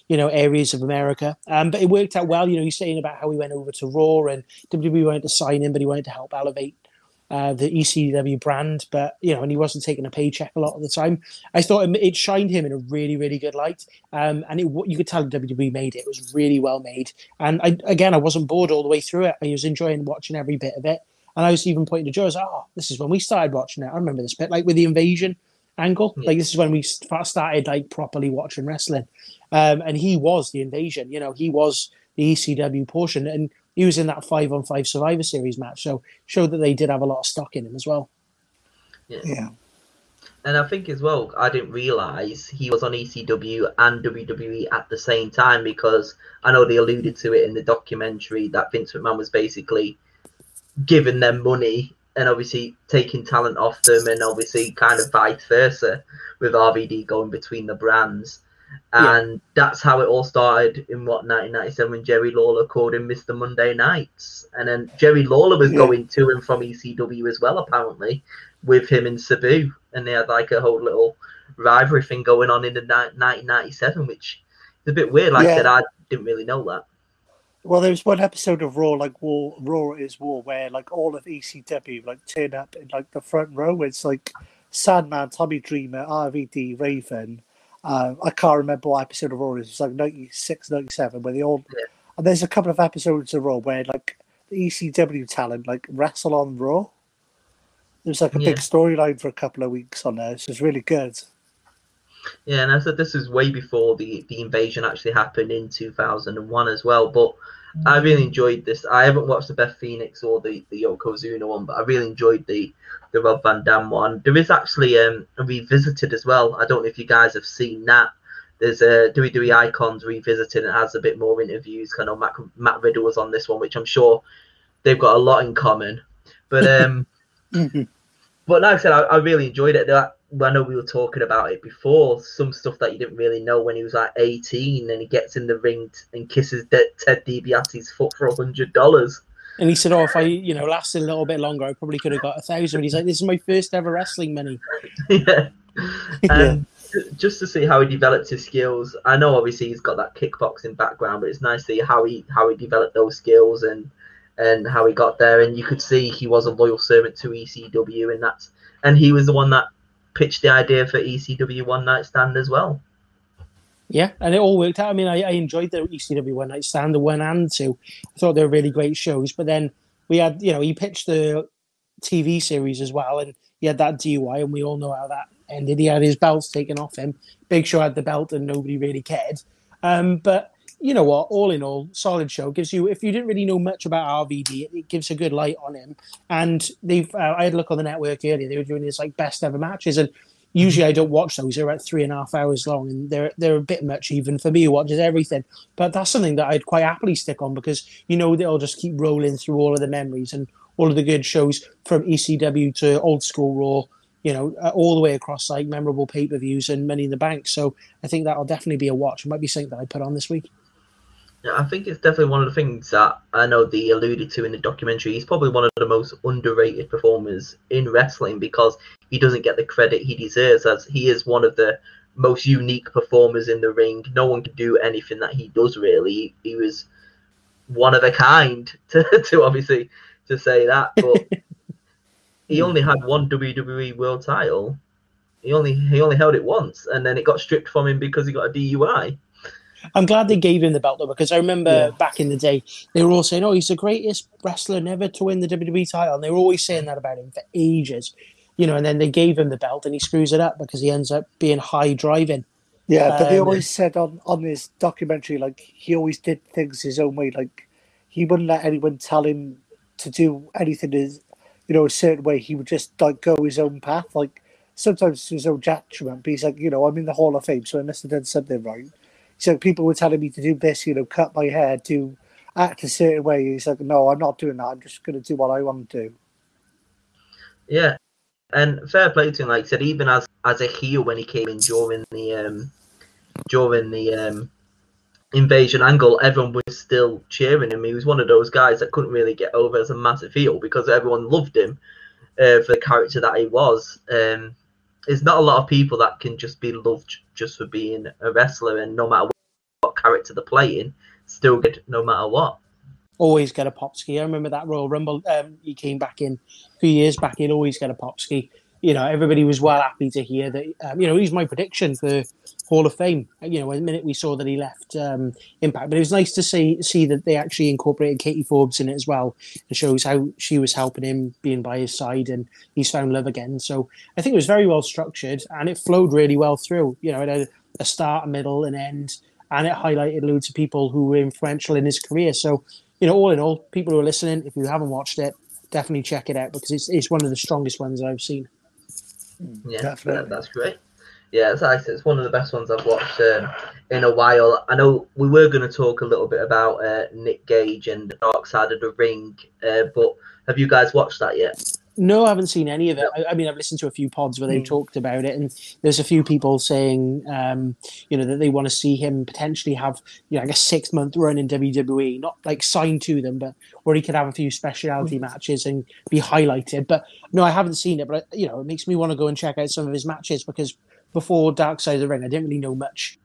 you know, areas of America. Um, but it worked out well. You know, he's saying about how he went over to Raw and WWE wanted to sign him, but he wanted to help elevate uh, the ECW brand. But you know, and he wasn't taking a paycheck a lot of the time. I thought it, shined him in a really, really good light. Um, and it, you could tell WWE made it. It was really well made. And I, again, I wasn't bored all the way through it. I was enjoying watching every bit of it. And I was even pointing to Joe, I was like, oh, this is when we started watching it. I remember this bit, like with the invasion angle. Yeah. Like this is when we started like properly watching wrestling. Um, and he was the invasion, you know, he was the ECW portion. And he was in that five on five Survivor Series match. So showed that they did have a lot of stock in him as well.
Yeah. yeah.
And I think as well, I didn't realize he was on ECW and WWE at the same time because I know they alluded to it in the documentary that Vince McMahon was basically giving them money and obviously taking talent off them, and obviously kind of vice versa with RVD going between the brands. And yeah. that's how it all started in what 1997 when Jerry Lawler called him Mr. Monday Nights. And then Jerry Lawler was yeah. going to and from ECW as well, apparently, with him in Sabu. And they had like a whole little rivalry thing going on in the 1997, which is a bit weird. Like yeah. I said, I didn't really know that.
Well, there was one episode of Raw, like War, Raw is War, where like all of ECW like turn up in like the front row. It's like Sandman, Tommy Dreamer, RVD, Raven. Uh, I can't remember what episode of Raw it is. It's like 96, 97, where they all. Yeah. And there's a couple of episodes of Raw where like the ECW talent like wrestle on Raw. There's like a yeah. big storyline for a couple of weeks on there. So it's really good.
Yeah, and I said this is way before the the invasion actually happened in 2001 as well. But I really enjoyed this. I haven't watched the Beth Phoenix or the the Yokozuna one, but I really enjoyed the the Rob Van Dam one. There is actually um, a revisited as well. I don't know if you guys have seen that. There's a WWE Icons revisited and it has a bit more interviews. Kind of Matt, Matt Riddle was on this one, which I'm sure they've got a lot in common. But um, but like I said, I, I really enjoyed it. I know we were talking about it before. Some stuff that you didn't really know when he was like 18, and he gets in the ring and kisses De- Ted DiBiase's foot for a hundred dollars.
And he said, "Oh, if I, you know, lasted a little bit longer, I probably could have got a thousand. But he's like, "This is my first ever wrestling money."
yeah. And um, just to see how he developed his skills. I know obviously he's got that kickboxing background, but it's nice to see how he how he developed those skills and and how he got there. And you could see he was a loyal servant to ECW, and that's and he was the one that pitched the idea for ECW One Night Stand as well.
Yeah, and it all worked out. I mean, I, I enjoyed the ECW One Night Stand, the one and two. I thought they were really great shows. But then we had, you know, he pitched the TV series as well, and he had that DUI, and we all know how that ended. He had his belts taken off him. Big Show had the belt, and nobody really cared. Um, but you know what? All in all, solid show. Gives you, if you didn't really know much about RVD, it gives a good light on him. And they've, uh, I had a look on the network earlier. They were doing these like best ever matches, and usually I don't watch those. They're at three and a half hours long, and they're they're a bit much even for me who watches everything. But that's something that I'd quite happily stick on because you know they'll just keep rolling through all of the memories and all of the good shows from ECW to old school Raw. You know, uh, all the way across like memorable pay per views and Money in the Bank. So I think that'll definitely be a watch. It might be something that I put on this week.
Yeah, I think it's definitely one of the things that I know they alluded to in the documentary. He's probably one of the most underrated performers in wrestling because he doesn't get the credit he deserves, as he is one of the most unique performers in the ring. No one can do anything that he does. Really, he, was one of a kind. To, to obviously to say that, but he only had one WWE World Title. He only he only held it once, and then it got stripped from him because he got a DUI.
I'm glad they gave him the belt though, because I remember yeah. back in the day they were all saying, "Oh, he's the greatest wrestler never to win the WWE title," and they were always saying that about him for ages, you know. And then they gave him the belt, and he screws it up because he ends up being high driving.
Yeah, but um, they always said on on this documentary, like he always did things his own way. Like he wouldn't let anyone tell him to do anything his, you know, a certain way. He would just like go his own path. Like sometimes his own judgment, but he's like, you know, I'm in the Hall of Fame, so I must have done something right so people were telling me to do this, you know, cut my hair, to act a certain way. He's like, no, I'm not doing that. I'm just going to do what I want to do.
Yeah, and fair play to him. Like I said, even as as a heel when he came in during the um during the um invasion angle, everyone was still cheering him. He was one of those guys that couldn't really get over as a massive heel because everyone loved him uh, for the character that he was. Um, there's not a lot of people that can just be loved just for being a wrestler, and no matter what, character they're playing, still good no matter what.
Always get a pop ski. I remember that Royal Rumble. Um, he came back in a few years back. He'd always get a pop ski you know, everybody was well happy to hear that. Um, you know, he's my prediction for Hall of Fame. You know, the minute we saw that he left um, Impact, but it was nice to see see that they actually incorporated Katie Forbes in it as well. It shows how she was helping him, being by his side, and he's found love again. So I think it was very well structured, and it flowed really well through. You know, it had a start, a middle, an end, and it highlighted loads of people who were influential in his career. So you know, all in all, people who are listening, if you haven't watched it, definitely check it out because it's it's one of the strongest ones I've seen.
Yeah, Definitely. that's great. Yeah, it's like it's one of the best ones I've watched um, in a while. I know we were going to talk a little bit about uh, Nick Gage and the Dark Side of the Ring, uh, but have you guys watched that yet?
No, I haven't seen any of it. I, I mean, I've listened to a few pods where they've mm. talked about it, and there's a few people saying, um, you know, that they want to see him potentially have, you know, like a six month run in WWE, not like signed to them, but where he could have a few specialty mm. matches and be highlighted. But no, I haven't seen it, but you know, it makes me want to go and check out some of his matches because before Dark Side of the Ring, I didn't really know much.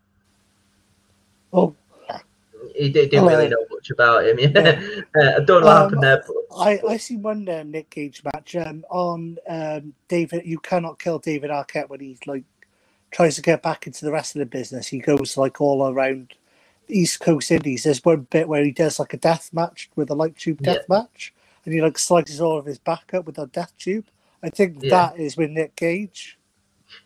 Oh,
he didn't really oh, know much about him. Yeah. uh, I don't know what um, happened there. But...
I, I see one uh, Nick Gage match um, on um, David. You cannot kill David Arquette when he's like tries to get back into the rest of the business. He goes like all around East Coast Indies. There's one bit where he does like a death match with a light tube death yeah. match, and he like slices all of his back up with a death tube. I think yeah. that is with Nick Gage.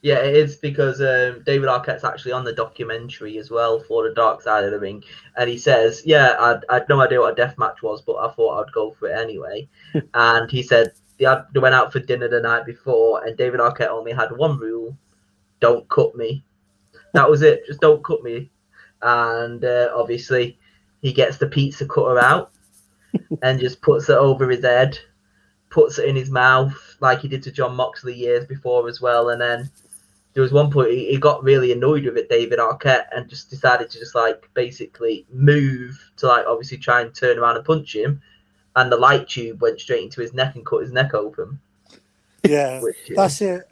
Yeah, it is because um, David Arquette's actually on the documentary as well for the Dark Side of the Ring, and he says, "Yeah, I'd, I'd no idea what a death match was, but I thought I'd go for it anyway." and he said they, had, they went out for dinner the night before, and David Arquette only had one rule: don't cut me. That was it. Just don't cut me. And uh, obviously, he gets the pizza cutter out and just puts it over his head, puts it in his mouth like he did to Jon Moxley years before as well. And then there was one point he, he got really annoyed with it, David Arquette, and just decided to just like basically move to like obviously try and turn around and punch him. And the light tube went straight into his neck and cut his neck open.
Yeah,
Which, yeah.
that's it.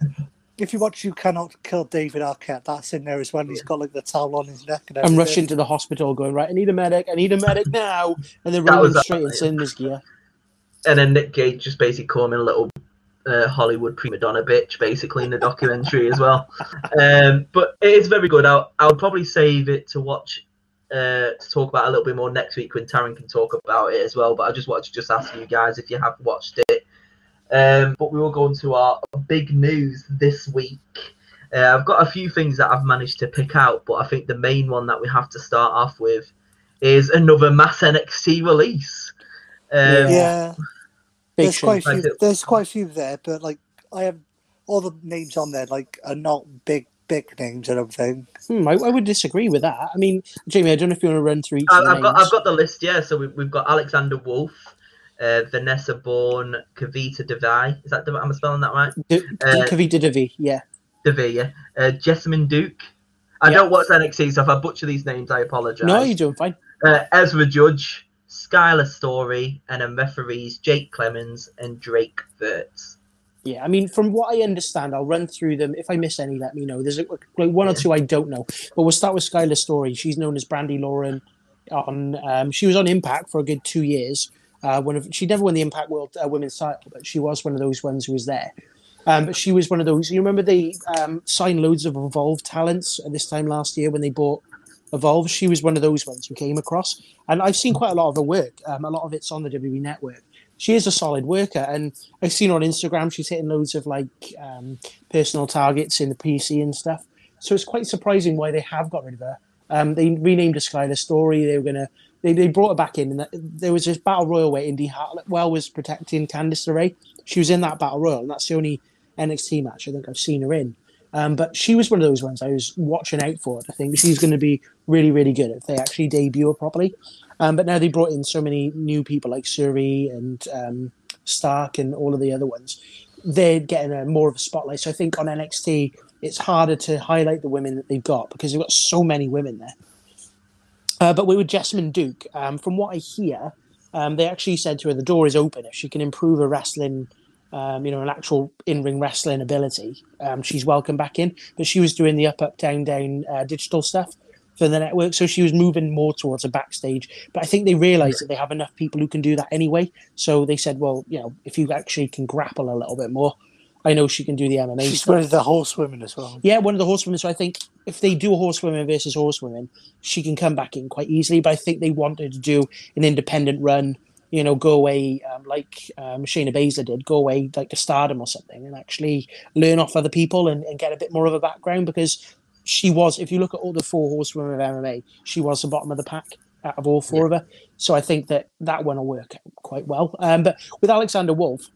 If you watch You Cannot Kill David Arquette, that's in there as well. He's got like the towel on his neck and
I'm rushing to the hospital, going right. I need a medic. I need a medic now, and they're running straight into his gear.
And then Nick Gage just basically him a little uh, Hollywood prima donna bitch, basically in the documentary as well. Um, but it is very good. I'll I'll probably save it to watch uh, to talk about a little bit more next week when Taryn can talk about it as well. But I just wanted to just ask you guys if you have watched it. Um, but we will go into our big news this week. Uh, I've got a few things that I've managed to pick out, but I think the main one that we have to start off with is another mass NXT release. Um,
Yeah, there's quite a few.
it-
There's quite a few there, but like I have all the names on there like are not big big names and everything.
Hmm, I, I would disagree with that. I mean, Jamie, I don't know if you want to run through each
I-
of the
I've got. I've got the list, yeah. So we've, we've got Alexander Wolf, uh, Vanessa Borne, Kavita Devi. Is that am I spelling that right?
D-
uh,
Kavita Devi, yeah.
Devi, yeah. Uh, Jessamine Duke. I
Yeah.
don't watch NXT, so if I butcher these names, I apologise.
No, you're doing fine.
uh, Ezra Judge, Skyler Story, and then referees Jake Clemens and Drake Wuertz.
Yeah, I mean, from what I understand, I'll run through them. If I miss any, let me know. There's like one or two I don't know, but we'll start with Skyler Story. She's known as Brandi Lauren. On um, she was on Impact for a good two years. Uh, one of she never won the Impact World uh, Women's title, but she was one of those ones who was there. Um, but she was one of those. You remember they um, signed loads of Evolve talents at this time last year when they bought Evolve. She was one of those ones who came across, and I've seen quite a lot of her work. Um, a lot of it's on the WWE Network. She is a solid worker, and I've seen her on Instagram. She's hitting loads of like um, personal targets in the PC and stuff. So it's quite surprising why they have got rid of her. Um, they renamed her Skyler Story. They were gonna. They, they brought her back in, and that, there was this battle royal where Indi Hartwell was protecting Candice LeRae. She was in that battle royal, and that's the only NXT match I think I've seen her in. Um, but she was one of those ones I was watching out for. I think she's going to be really, really good if they actually debut her properly. Um, but now they brought in so many new people like Suri and um, Stark and all of the other ones. They're getting a, more of a spotlight. So I think on NXT, it's harder to highlight the women that they've got because they've got so many women there. Uh, but with Jessamine Duke, um, from what I hear, um, they actually said to her the door is open if she can improve her wrestling, um, you know, an actual in-ring wrestling ability. Um, she's welcome back in. But she was doing the up, up, down, down uh, digital stuff for the network, so she was moving more towards a backstage. But I think they realised that they have enough people who can do that anyway. So they said, well, you know, if you actually can grapple a little bit more, I know she can do the MMA
She's
stuff.
one of the horsewomen as well.
Yeah, one of the horsewomen. So I think if they do a horsewomen versus horsewomen, she can come back in quite easily. But I think they wanted to do an independent run, you know, go away um, like um, Shayna Baszler did, go away like to stardom or something and actually learn off other people and, and get a bit more of a background because she was, if you look at all the four horsewomen of MMA, she was the bottom of the pack out of all four of her. So I think that that one will work quite well. Um, but with Alexander Wolf,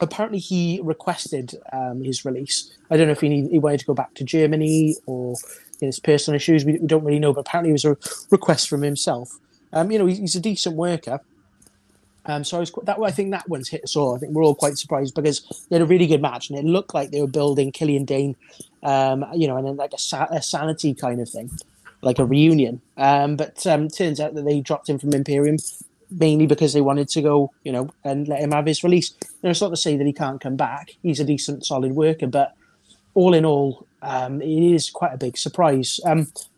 apparently he requested um, his release. I don't know if he, need, he wanted to go back to Germany or you know, his personal issues. We, we don't really know, but apparently it was a request from himself. Um, you know, he's, he's a decent worker. Um, so I was that I think that one's hit us all. I think we're all quite surprised because they had a really good match and it looked like they were building Killian Dain, um, you know, and then like a, sa- a sanity kind of thing, like a reunion. Um, but um, turns out that they dropped him from Imperium mainly because they wanted to go, you know, and let him have his release. You it's not to say that he can't come back. He's a decent, solid worker, but all in all, um, it is quite a big surprise.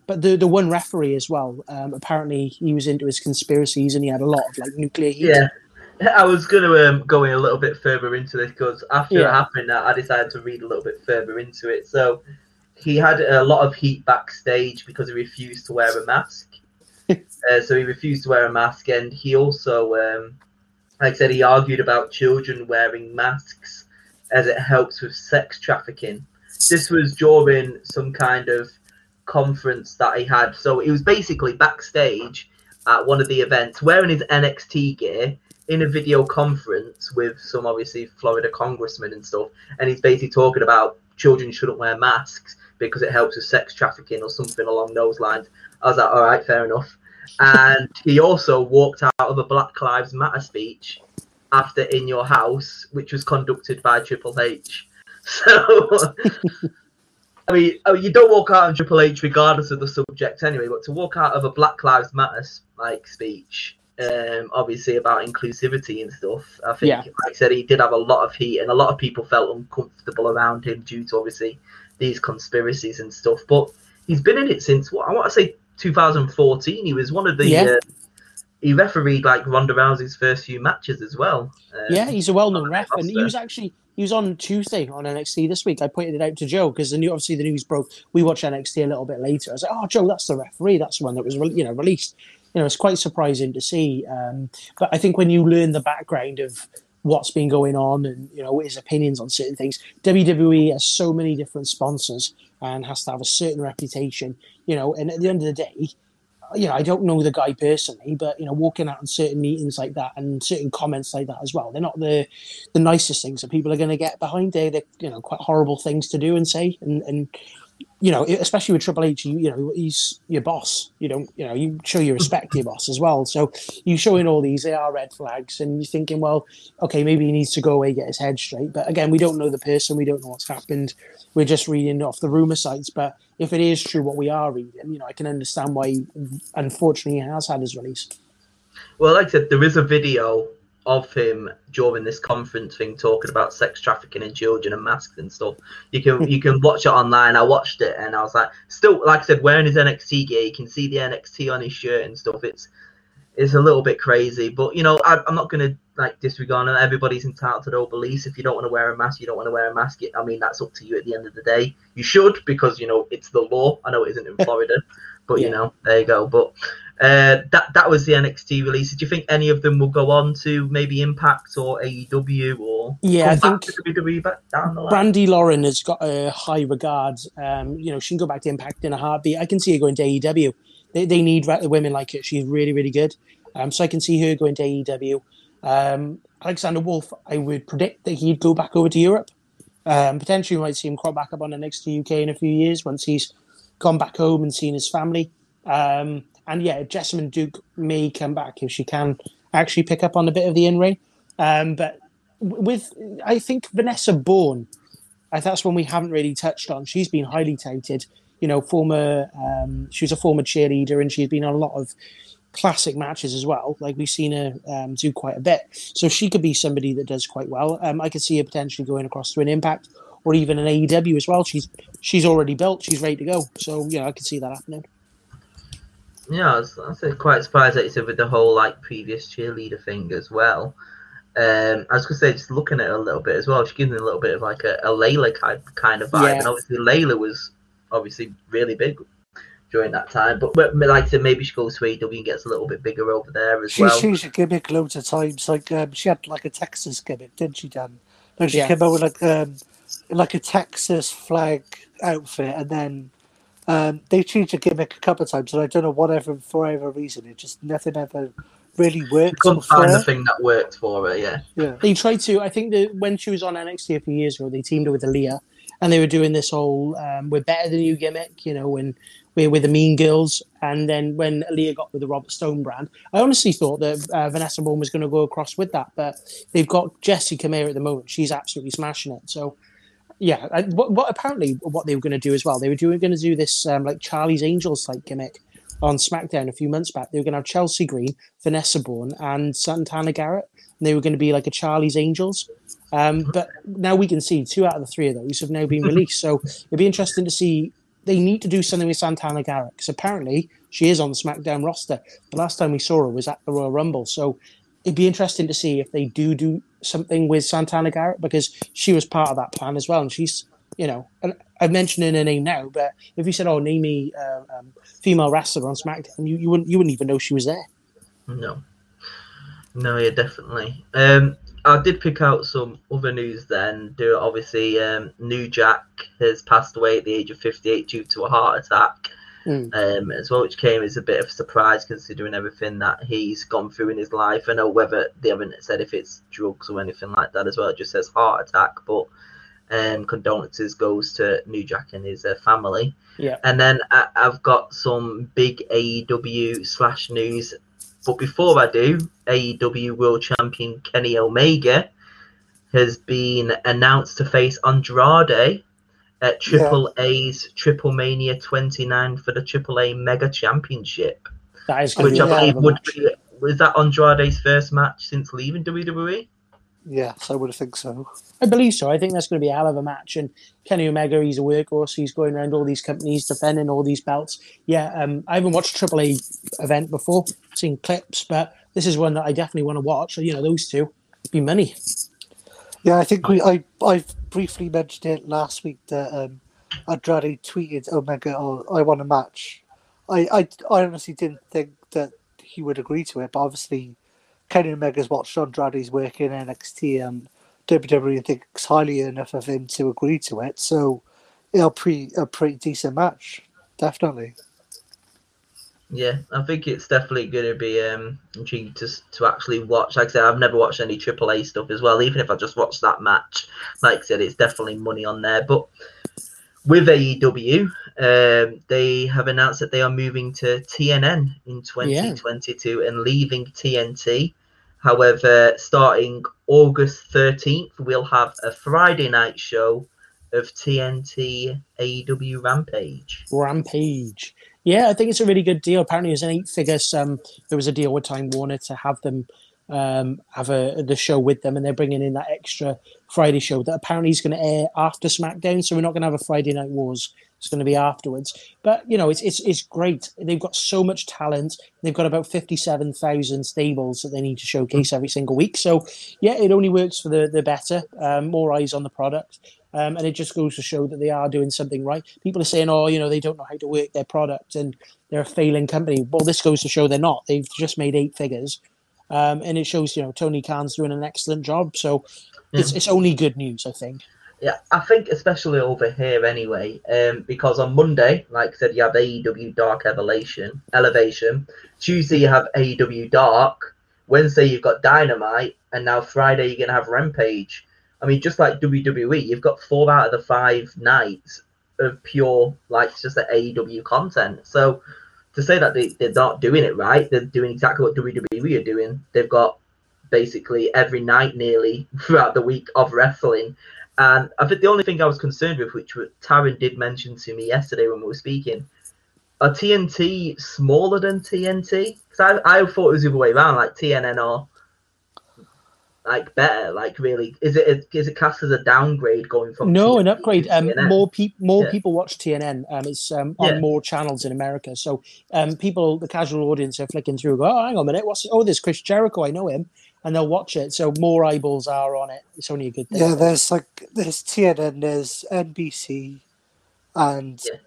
But the the one referee as well, um, apparently he was into his conspiracies and he had a lot of like nuclear heat.
Yeah. I was going to um, go in a little bit further into this because after it
Yeah.
happened, I decided to read a little bit further into it. So he had a lot of heat backstage because he refused to wear a mask. uh, so he refused to wear a mask, and he also, um, like I said, he argued about children wearing masks as it helps with sex trafficking. this was during some kind of conference that he had. So he was basically backstage at one of the events wearing his NXT gear in a video conference with some obviously Florida congressmen and stuff. And he's basically talking about children shouldn't wear masks because it helps with sex trafficking or something along those lines. I was like, all right, fair enough. And he also walked out of a Black Lives Matter speech after In Your House, which was conducted by Triple H. So, I mean, oh, you don't walk out of Triple H regardless of the subject anyway, but to walk out of a Black Lives Matter like speech, um, obviously about inclusivity and stuff, I think,
Yeah.
like I said, he did have a lot of heat, and a lot of people felt uncomfortable around him due to obviously these conspiracies and stuff. But he's been in it since what I want to say 2014. He was one of the.
Yeah.
Uh, he refereed like Ronda Rousey's first few matches as well. Um,
Yeah, he's a well-known ref, and he was actually he was on Tuesday on NXT this week. I pointed it out to Joe because the new obviously the news broke. We watched NXT a little bit later. I was like, "Oh, Joe, that's the referee. That's the one that was re- you know released." You know, it's quite surprising to see. Um, but I think when you learn the background of what's been going on and you know his opinions on certain things, WWE has so many different sponsors and has to have a certain reputation. You know, and at the end of the day, you know, I don't know the guy personally, but you know, walking out in certain meetings like that and certain comments like that as well, they're not the the nicest things that people are going to get behind. They're, they're you know quite horrible things to do and say, and and you know, especially with Triple H, you, you know, he's your boss. You don't, you know, you show your respect to your boss as well. So you showing all these, they are red flags, and you're thinking, well, okay, maybe he needs to go away, get his head straight. But again, we don't know the person, we don't know what's happened. We're just reading off the rumor sites. But if it is true what we are reading, you know, I can understand why, he, unfortunately, he has had his release.
Well, like I said, there is a video of him during this conference thing talking about sex trafficking and children and masks and stuff. You can you can watch it online. I watched it and I was like, still, like I said, wearing his NXT gear, you can see the NXT on his shirt and stuff. It's it's a little bit crazy, but you know, I, I'm not gonna like disregard it. Everybody's entitled to their own beliefs. If you don't want to wear a mask, you don't want to wear a mask. I mean, that's up to you at the end of the day. You should because you know it's the law. I know it isn't in Florida, but you know, there you go. But uh, that that was the NXT release. Do you think any of them will go on to maybe Impact or AEW or
Yeah, I think-
WWE down the line?
Brandi Lauren has got a high regard. Um, you know, she can go back to Impact in a heartbeat. I can see her going to AEW. They, they need women like her. She's really, really good. Um, so I can see her going to AEW. Um, Alexander Wolf, I would predict that he'd go back over to Europe. Um, potentially, we might see him crop back up on the NXT UK in a few years once he's gone back home and seen his family. Um, and yeah, Jessamine Duke may come back if she can actually pick up on a bit of the in ring. Um, but with, I think Vanessa Borne, that's one we haven't really touched on. She's been highly touted. You know, former um, she was a former cheerleader, and she's been on a lot of classic matches as well. Like we've seen her um, do quite a bit, so she could be somebody that does quite well. Um, I could see her potentially going across to an Impact or even an AEW as well. She's she's already built, she's ready to go. So yeah, I could see that happening.
Yeah, I was, I was quite surprised that you said with the whole like previous cheerleader thing as well. Um, I was gonna say just looking at it a little bit as well. She gives me a little bit of like a, a Layla kind kind of vibe,
Yeah.
and obviously Layla was obviously really big during that time. But, but like I said, maybe she goes to AEW and gets a little bit bigger over there as
She's
well.
changed her gimmick loads of times. Like um, she had like a Texas gimmick, didn't she, Dan? Like she
Yeah.
came out with like um, like a Texas flag outfit, and then um, they changed the gimmick a couple of times, and I don't know whatever for whatever reason, it just nothing ever really worked.
Couldn't
for
find
her.
the thing that worked for her. Yeah,
Yeah.
They tried to. I think that when she was on NXT a few years ago, they teamed her with Aliyah, and they were doing this whole um, "we're better than you" gimmick. You know, when we're with the Mean Girls, and then when Aliyah got with the Robert Stone brand, I honestly thought that uh, Vanessa Borne was going to go across with that, but they've got Jessi Kamea at the moment. She's absolutely smashing it. So. Yeah, and what, what apparently what they were going to do as well, they were doing going to do this um, like Charlie's Angels like gimmick on SmackDown a few months back. They were going to have Chelsea Green, Vanessa Borne, and Santana Garrett. And they were going to be like a Charlie's Angels. Um, but now we can see two out of the three of those have now been released. So it'd be interesting to see. They need to do something with Santana Garrett because apparently she is on the SmackDown roster. The last time we saw her was at the Royal Rumble. So it'd be interesting to see if they do do something with Santana Garrett because she was part of that plan as well. And she's, you know, and I'm mentioning her name now, but if you said, "Oh, name me uh, um, female wrestler on SmackDown," you, you wouldn't you wouldn't even know she was there.
no, no, yeah, definitely. Um, I did pick out some other news then. Do obviously um, New Jack has passed away at the age of 58 due to a heart attack.
Mm.
Um, as well, which came as a bit of a surprise considering everything that he's gone through in his life. I know whether they haven't said if it's drugs or anything like that as well. It just says heart attack, but um, condolences goes to New Jack and his uh, family.
Yeah.
And then I, I've got some big AEW slash news. But before I do, AEW World Champion Kenny Omega has been announced to face Andrade at Triple A's Triple Mania 29 for the Triple A Mega Championship,
That is
which
to be a
I believe would
match.
be was that Andrade's first match since leaving? WWE.
Yes, I would think so.
I believe so. I think that's going to be a hell of a match. And Kenny Omega, he's a workhorse. He's going around all these companies defending all these belts. Yeah, um, I haven't watched Triple A event before, seen clips, but this is one that I definitely want to watch. So, you know, those two be money.
Yeah, I think we I I briefly mentioned it last week that um, Andrade tweeted Omega, "Oh, I want a match." I, I I honestly didn't think that he would agree to it, but obviously Kenny Omega's watched Andrade's work in NXT and WWE thinks highly enough of him to agree to it. So it'll be a pretty decent match, definitely.
Yeah, I think it's definitely going to be um, intriguing to to actually watch. Like I said, I've never watched any AAA stuff as well. Even if I just watched that match, like I said, it's definitely money on there. But with AEW, um, they have announced that they are moving to TBS in 2022 and leaving TNT. However, starting August 13th, we'll have a Friday night show of TNT AEW Rampage.
Rampage. Yeah, I think it's a really good deal. Apparently, it was an eight figures. Um, there was a deal with Time Warner to have them um, have a the show with them, and they're bringing in that extra Friday show that apparently is going to air after SmackDown. So we're not going to have a Friday Night Wars. It's going to be afterwards. But you know, it's it's it's great. They've got so much talent. They've got about fifty seven thousand stables that they need to showcase every single week. So yeah, it only works for the the better. Um, more eyes on the product. Um, and it just goes to show that they are doing something right. People are saying, "Oh, you know, they don't know how to work their product and they're a failing company." Well, this goes to show they're not. They've just made eight figures, um, and it shows you know Tony Khan's doing an excellent job. So it's it's only good news, I think.
Yeah, I think especially over here anyway, um, because on Monday, like I said, you have AEW Dark Elevation, Elevation. Tuesday you have AEW Dark. Wednesday you've got Dynamite, and now Friday you're gonna have Rampage. I mean, just like WWE, you've got four out of the five nights of pure like it's just the AEW content. So to say that they, they're not doing it right, they're doing exactly what WWE are doing. They've got basically every night nearly throughout the week of wrestling. And I think the only thing I was concerned with, which Taryn did mention to me yesterday when we were speaking, are TNT smaller than TNT? Because I, I thought it was the other way around, like TNN are like better. Like really, is it is it cast as a downgrade going from
No,
TNT
an upgrade. Um, more people, more
Yeah.
people watch TNN. Um, it's um, on
Yeah.
more channels in America. So um, people, the casual audience, are flicking through. Go, oh, hang on a minute. What's? Oh, there's Chris Jericho. I know him, and they'll watch it. So more eyeballs are on it. It's only a good thing.
Yeah, there's like there's TNN, there's NBC, and
Yeah.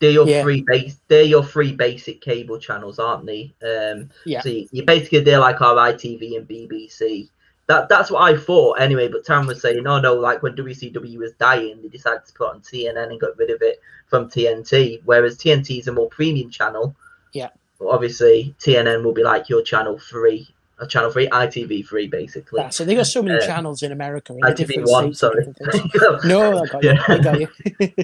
They're your
Yeah.
three base. They're your three basic cable channels, aren't they? Um,
Yeah.
So you, you basically they're like our ITV and BBC. That that's what I thought anyway. But Tam was saying, no, no, like when WCW was dying, they decided to put on TNN and got rid of it from TNT. Whereas TNT is a more premium channel.
Yeah.
Obviously, TNN will be like your channel three, a channel three, ITV three, basically.
That's it. They got so many
Uh,
channels in America. In
ITV one, sorry.
No, I got you.
Yeah.
I got you.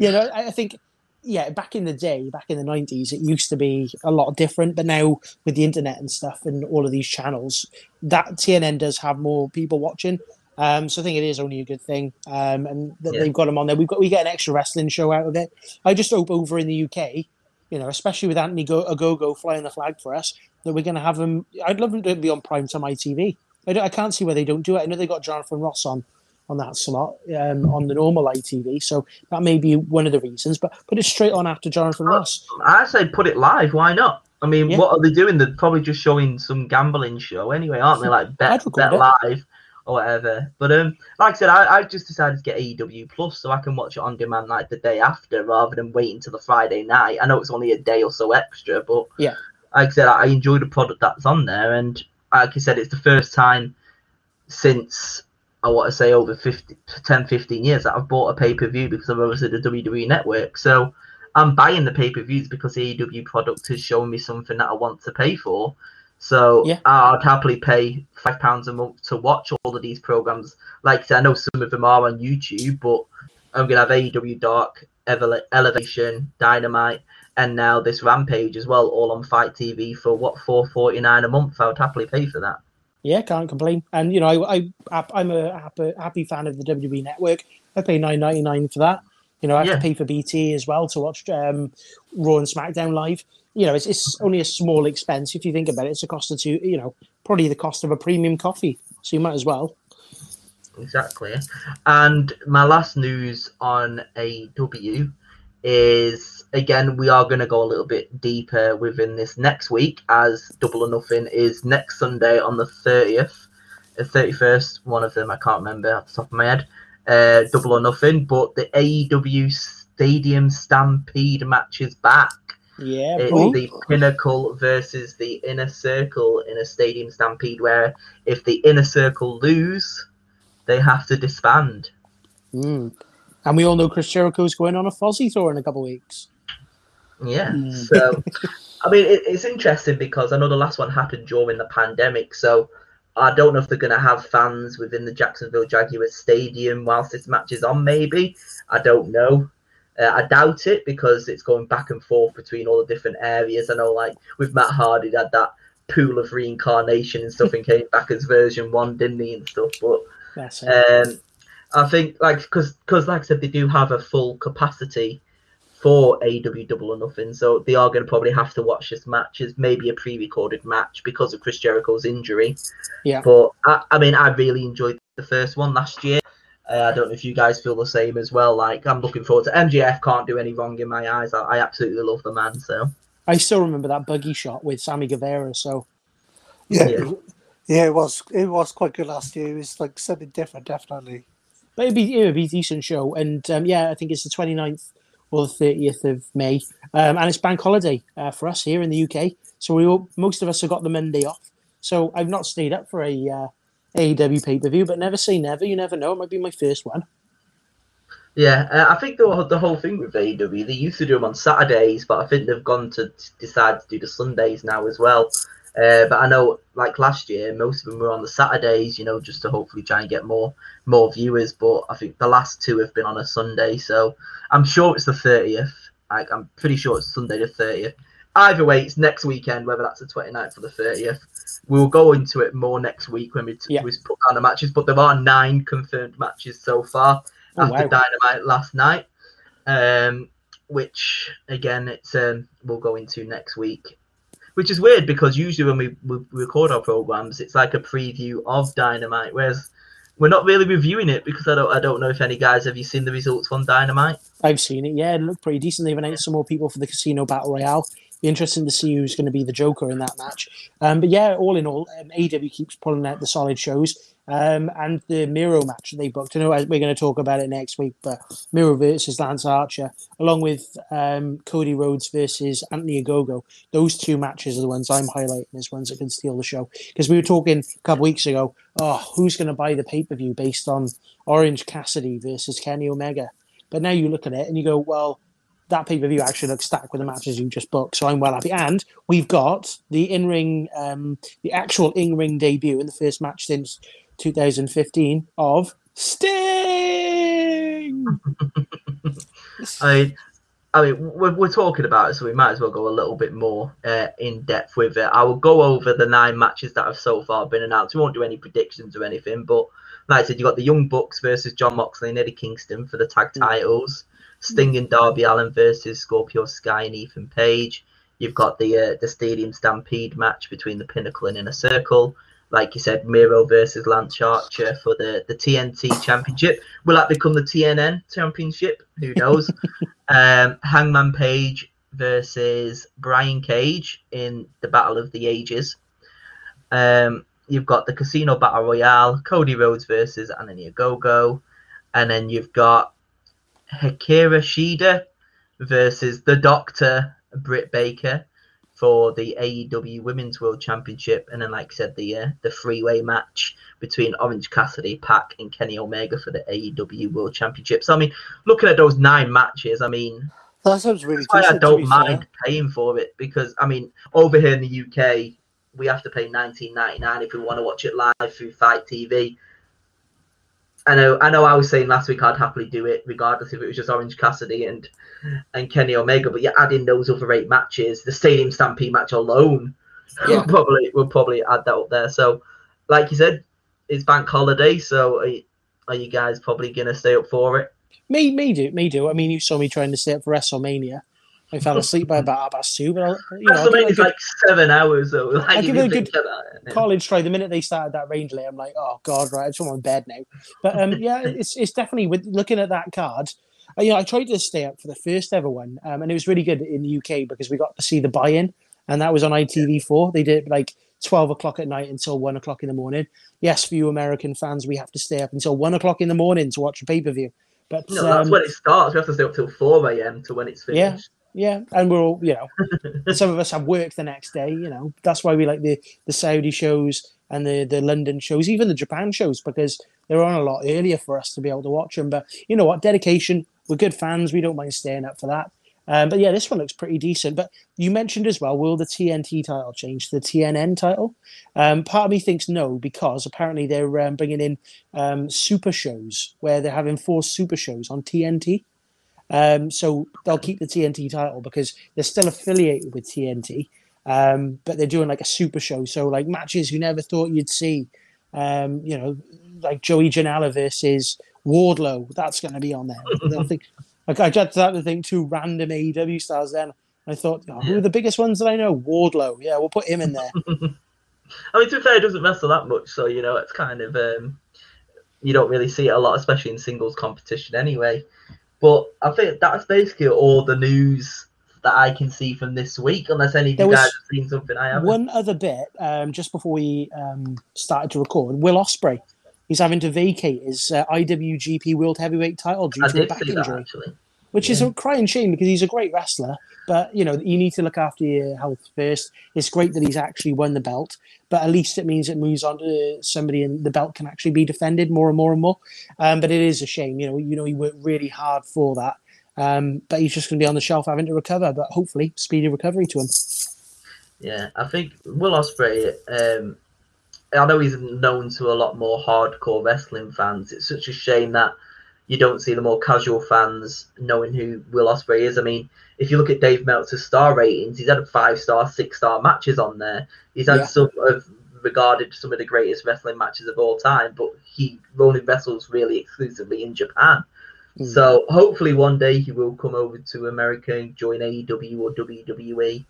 you know, I think, yeah, back in the day, back in the 90s, it used to be a lot different. But now, with the internet and stuff and all of these channels, that TNN does have more people watching. Um, so I think it is only a good thing. Um, and that
Yeah.
they've got them on there. We've got we get an extra wrestling show out of it. I just hope over in the UK, you know, especially with Anthony Go- Ogogo flying the flag for us, that we're going to have them. I'd love them to be on primetime ITV. I, don't, I can't see where they don't do it. I know they got Jonathan Ross on on that slot um, on the normal ITV, so that may be one of the reasons. But put it straight on after Jonathan Ross.
I say put it live. Why not? I mean,
Yeah.
what are they doing? They're probably just showing some gambling show anyway, aren't they? Like bet, bet live or whatever. But um, like I said, I, I just decided to get AEW Plus so I can watch it on demand like the day after rather than waiting till the Friday night. I know it's only a day or so extra, but
Yeah.
like I said, I, I enjoy the product that's on there, and like you said, it's the first time since I want to say over 50, 10, 15 years that I've bought a pay per view because of obviously the WWE network. So I'm buying the pay per views because the AEW product has shown me something that I want to pay for. So
Yeah.
I'd happily pay five pounds a month to watch all of these programs. Like I know some of them are on YouTube, but I'm gonna have AEW Dark, Ele- Elevation, Dynamite, and now this Rampage as well, all on Fight TV for what four forty nine a month. I would happily pay for that.
Yeah, can't complain. And you know, I, I I'm a happy, happy fan of the WWE Network. I pay nine ninety nine for that. You know, I have
Yeah.
to pay for BT as well to watch um, Raw and SmackDown live. You know, it's, it's only a small expense if you think about it. It's a cost of two. You know, probably the cost of a premium coffee. So you might as well.
Exactly. And my last news on AW is again we are going to go a little bit deeper within this next week as Double or Nothing is next Sunday on the 30th, the 31st. One of them I can't remember off the top of my head. Uh, Double or Nothing, but the AEW Stadium Stampede match is back.
Yeah,
It's the Pinnacle versus the Inner Circle in a Stadium Stampede, where if the Inner Circle lose, they have to disband.
Mm. And we all know Chris Jericho's going on a Fozzy tour in a couple of weeks.
Yeah.
Mm.
So, I mean, it, it's interesting because I know the last one happened during the pandemic. So, I don't know if they're going to have fans within the Jacksonville Jaguars Stadium whilst this match is on. Maybe I don't know. Uh, I doubt it because it's going back and forth between all the different areas. I know, like with Matt Hardy, had that pool of reincarnation and stuff, and came back as version one, didn't he, and stuff. But um, I think like because because like I said, they do have a full capacity for AW Double or Nothing, so they are going to probably have to watch this match as maybe a pre-recorded match because of Chris Jericho's injury.
Yeah.
But I, I mean, I really enjoyed the first one last year. Uh, I don't know if you guys feel the same as well. Like I'm looking forward to MJF. Can't do any wrong in my eyes. I, I absolutely love the man. So
I still remember that buggy shot with Sammy Guevara. So
Yeah,
Yeah.
yeah, it was it was quite good last year. It was like something different, definitely.
But it'd be, it'd be a decent show. And um, yeah, I think it's the 29th or the 30th of May. Um, and it's bank holiday uh, for us here in the UK. So we all, most of us have got the Monday off. So I've not stayed up for a uh, AEW pay per view, but never say never. You never know. It might be my first one.
Yeah, uh, I think the the whole thing with AEW, they used to do them on Saturdays, but I think they've gone to decide to do the Sundays now as well. Uh, but I know, like last year, most of them were on the Saturdays, you know, just to hopefully try and get more more viewers. But I think the last two have been on a Sunday, so I'm sure it's the thirtieth. Like, I'm pretty sure it's Sunday the thirtieth. Either way, it's next weekend, whether that's the 29th or the 30th. We'll go into it more next week when we, t-
Yeah.
we put down the matches, but there are nine confirmed matches so far
Oh,
after
wow.
Dynamite last night, um, which again it's um, we'll go into next week. Which is weird because usually when we, we record our programs, it's like a preview of Dynamite, whereas we're not really reviewing it because I don't I don't know if any guys have you seen the results from Dynamite?
I've seen it. Yeah, it looked pretty decent. They've announced some more people for the Casino Battle Royale. Be interesting to see who's going to be the Joker in that match. Um, but yeah, all in all, um, AW keeps pulling out the solid shows. Um, and the Miro match that they booked. I know we're going to talk about it next week, but Miro versus Lance Archer, along with um, Cody Rhodes versus Anthony Ogogo. Those two matches are the ones I'm highlighting as ones that can steal the show. Because we were talking a couple weeks ago, oh, who's going to buy the pay per view based on Orange Cassidy versus Kenny Omega? But now you look at it and you go, well, that pay per view actually looks stacked with the matches you just booked. So I'm well happy. And we've got the in ring, um, the actual in ring debut in the first match since 2015 of Sting.
I mean, I mean, we're, we're talking about it, so we might as well go a little bit more uh, in depth with it. I will go over the nine matches that have so far been announced. We won't do any predictions or anything, but like I said, you got the Young Bucks versus Jon Moxley and Eddie Kingston for the tag titles. Sting and Darby Allin versus Scorpio Sky and Ethan Page. You've got the uh, the Stadium Stampede match between the Pinnacle and Inner Circle. Like you said, Miro versus Lance Archer for the, the TNT Championship. Will that become the TNN Championship? Who knows? um, Hangman Page versus Brian Cage in the Battle of the Ages. Um, you've got the Casino Battle Royale, Cody Rhodes versus Anthony Ogogo, and then you've got Hikaru Shida versus the Doctor Britt Baker for the AEW Women's World Championship, and then, like I said, the uh, the three way match between Orange Cassidy, PAC, and Kenny Omega for the AEW World Championship. So, I mean, looking at those nine matches, I mean,
That sounds really
that's why I don't mind
fair.
paying for it because, I mean, over here in the UK, we have to pay 19.99 if we want to watch it live through Fight TV. I know, I know. I was saying last week I'd happily do it, regardless if it was just Orange Cassidy and and Kenny Omega. But yeah, adding those other eight matches, the Stadium Stampede match alone,
Yeah.
will probably will probably add that up there. So, like you said, it's bank holiday, so are you, are you guys probably gonna stay up for it?
Me, me do, me do. I mean, you saw me trying to stay up for WrestleMania. I fell asleep by about past two, but I'll, you know, I'll give it a
WrestleMania's
good
like seven hours, though. Like,
I'll give it a good
about it.
college try. The minute they started that range late, I'm like, oh god, right, I just want my bed now. But um, yeah, it's it's definitely with looking at that card. uh, You know, I tried to stay up for the first ever one, um, and it was really good in the UK because we got to see the buy-in, and that was on ITV4. They did it like twelve o'clock at night until one o'clock in the morning. Yes, for you American fans, we have to stay up until one o'clock in the morning to watch a pay-per-view. But
No, that's
um,
when it starts. We have to stay up till four a.m. to when it's
Yeah.
finished.
Yeah, and we're all, you know, some of us have work the next day. You know, that's why we like the the Saudi shows and the the London shows, even the Japan shows, because they're on a lot earlier for us to be able to watch them. But you know what, dedication. We're good fans. We don't mind staying up for that. Um, but yeah, this one looks pretty decent. But you mentioned as well, will the TNT title change to the TNN title? Um, part of me thinks no, because apparently they're um, bringing in um, super shows where they're having four super shows on TNT. Um, so they'll keep the TNT title because they're still affiliated with TNT, um, but they're doing like a super show. So like matches you never thought you'd see. Um, you know, like Joey Janela versus Wardlow. That's going to be on there. They'll think. Like I just had to think two random AEW stars. Then I thought, oh, who are the biggest ones that I know? Wardlow. Yeah, we'll put him in there.
I mean, to be fair, doesn't wrestle that much, so you know it's kind of um, you don't really see it a lot, especially in singles competition anyway. But I think that's basically all the news that I can see from this week, unless any of you guys have seen something I haven't.
One other bit, um, just before we um, started to record, Will Ospreay. He's having to vacate his uh, IWGP World Heavyweight title due
I
to a back injury.
that
which is a crying shame because he's a great wrestler. But you know, you need to look after your health first. It's great that he's actually won the belt, but at least it means it moves on to somebody, and the belt can actually be defended more and more and more. Um, but it is a shame, you know. You know, he worked really hard for that, um, but he's just going to be on the shelf having to recover. But hopefully, speedy recovery to him.
Yeah, I think Will Ospreay. Um, I know he's known to a lot more hardcore wrestling fans. It's such a shame that you don't see the more casual fans knowing who Will Ospreay is. I mean, if you look at Dave Meltzer's star ratings, he's had five star, six star matches on there. He's had
Yeah.
some of regarded some of the greatest wrestling matches of all time, but he only wrestles really exclusively in Japan.
Mm.
So hopefully one day he will come over to America and join AEW or WWE.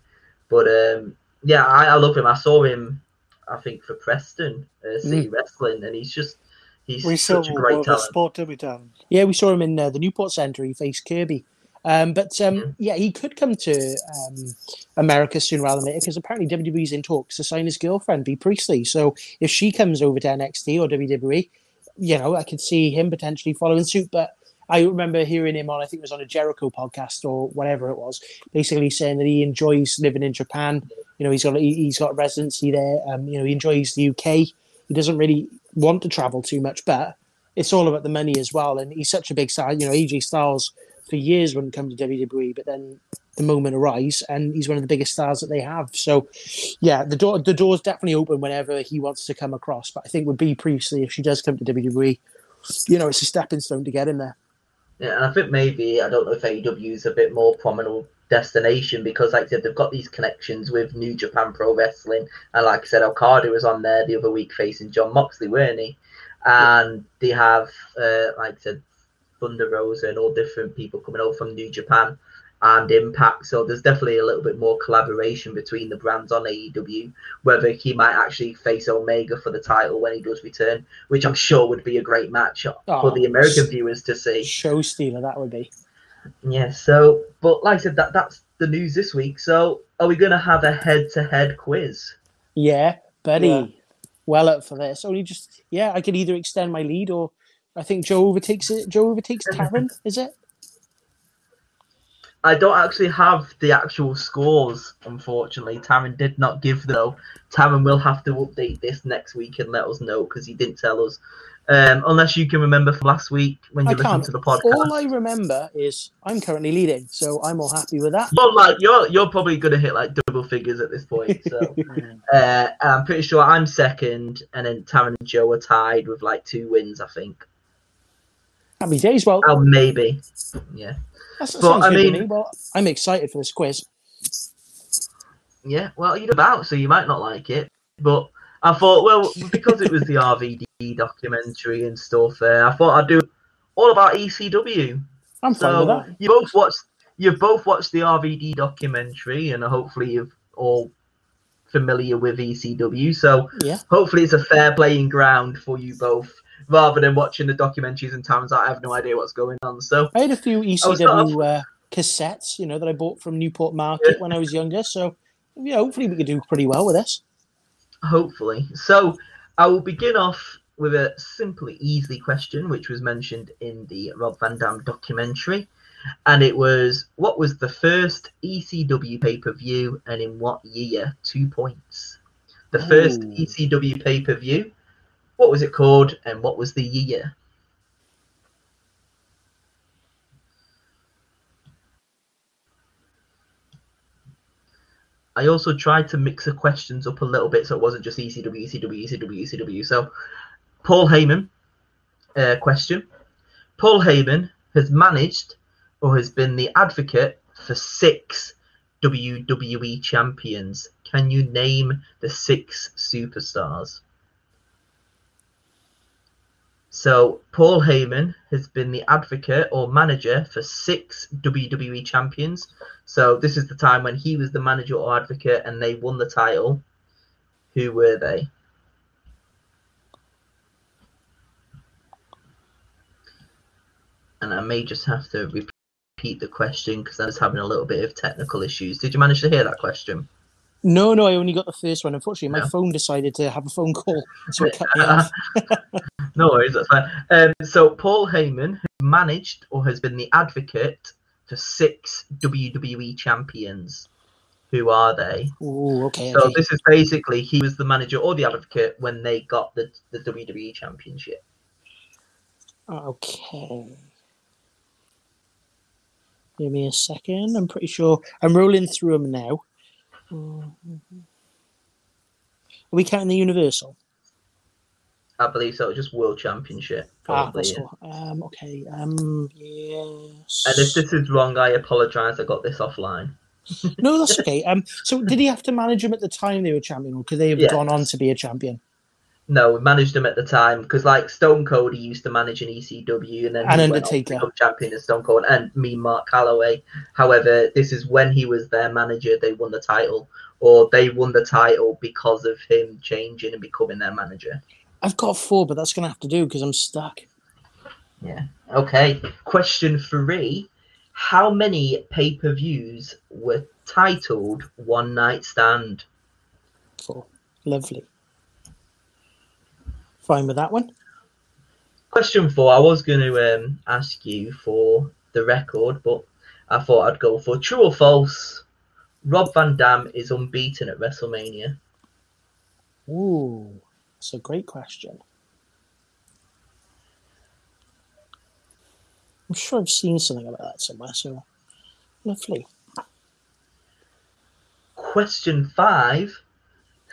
But um, yeah, I, I love him. I saw him, I think, for Preston uh, City Wrestling, and he's just he's
We saw
such a great talent.
sport, did we, Dan?
Yeah, we saw him in uh, the Newport Centre. He faced Kirby. Um, but um, yeah, he could come to um, America sooner rather than later because apparently WWE's in talks to sign his girlfriend, Bea Priestley. So if she comes over to NXT or WWE, you know, I could see him potentially following suit. But I remember hearing him on, I think it was on a Jericho podcast or whatever it was, basically saying that he enjoys living in Japan. You know, he's got he- he's got residency there. Um, you know, he enjoys the UK. He doesn't really want to travel too much, but it's all about the money as well. And he's such a big star. You know, AJ Styles for years wouldn't come to WWE, but then the moment arrives, and he's one of the biggest stars that they have. So, yeah, the door the door's definitely open whenever he wants to come across. But I think with Bea Priestley, if she does come to WWE, you know, it's a stepping stone to get in there.
Yeah, and I think maybe I don't know if AEW is a bit more prominent destination because, like I said, they've got these connections with New Japan Pro Wrestling, and like I said, Okada was on there the other week facing Jon Moxley, weren't he? And they have, uh, like I said, Thunder Rosa and all different people coming over from New Japan and Impact. So there's definitely a little bit more collaboration between the brands on AEW. Whether he might actually face Omega for the title when he does return, which I'm sure would be a great match for
Oh,
the American viewers to see.
Show stealer that would be.
Yeah, so but like I said, that that's the news this week. So are we gonna have a head to head quiz?
Yeah, buddy.
Yeah.
Well up for this. Only just yeah, I could either extend my lead or I think Joe overtakes it. Joe overtakes Taryn, is it?
I don't actually have the actual scores, unfortunately. Taryn did not give. Though. Taryn will have to update this next week and let us know because he didn't tell us. Um, unless you can remember from last week when you
I
listened to the podcast.
All I remember is I'm currently leading, so I'm all happy with that.
You're like you're you're probably gonna hit like double figures at this point. So uh, I'm pretty sure I'm second, and then Taryn and Joe are tied with like two wins, I think.
Happy days. Well,
Oh, maybe. Yeah,
that
but, I
to
mean-
me. Well, I'm excited for this quiz.
yeah. Well, you're about, so you might not like it, but I thought, well, because it was the RVD documentary and stuff, uh, I thought I'd do all about ECW.
I'm fine with that.
you both watched you've both watched the RVD documentary, and hopefully you've all familiar with ECW. So
Yeah.
hopefully it's a fair playing ground for you both, rather than watching the documentaries and times I have no idea what's going on. So
I had a few ECW uh, cassettes, you know, that I bought from Newport Market when I was younger. So, yeah, hopefully we could do pretty well with this.
Hopefully, so I will begin off with a simply easy question, which was mentioned in the Rob Van Dam documentary. And it was, what was the first ECW pay per view and in what year? Two points. The first
Ooh.
ECW pay per view, what was it called and what was the year? I also tried to mix the questions up a little bit so it wasn't just ECW, ECW, ECW, ECW. So, Paul Heyman, uh, question. Paul Heyman has managed or has been the advocate for six WWE champions. Can you name the six superstars? So, Paul Heyman has been the advocate or manager for six WWE champions. So, this is the time when he was the manager or advocate and they won the title. Who were they? And I may just have to repeat the question because I was having a little bit of technical issues. Did you manage to hear that question?
No, no, I only got the first one. Unfortunately, my
No.
phone decided to have a phone call, so it cut me off.
no worries, that's fine. Um, so Paul Heyman has managed or has been the advocate for six WWE champions. Who are they?
Ooh, okay,
So
okay.
this is basically he was the manager or the advocate when they got the, the WWE championship.
Okay. Give me a second. I'm pretty sure I'm rolling through them now. Mhm. Are we counting the Universal?
I believe so, just world championship.
Ah,
Probably.
that's cool. Um, okay. Um, yes.
and if this is wrong, I apologise. I got this offline.
No, that's okay. Um, so did he have to manage him at the time they were champion, or could they have gone on to be a champion?
No, we managed him at the time because, like Stone Cold, he used to manage in ECW, and then
And
he went on to
Undertaker.
champion in Stone Cold, and me, Mark Calaway. However, this is when he was their manager. They won the title, or they won the title because of him changing and becoming their manager.
I've got four, but that's gonna have to do because I'm stuck.
Yeah. Okay. Question three: How many pay-per-views were titled One Night Stand?
Four. Lovely. Fine with that one.
Question four: I was going to um, ask you for the record, but I thought I'd go for true or false. Rob Van Dam is unbeaten at WrestleMania.
Ooh, that's a great question. I'm sure I've seen something about that somewhere. So lovely.
Question five: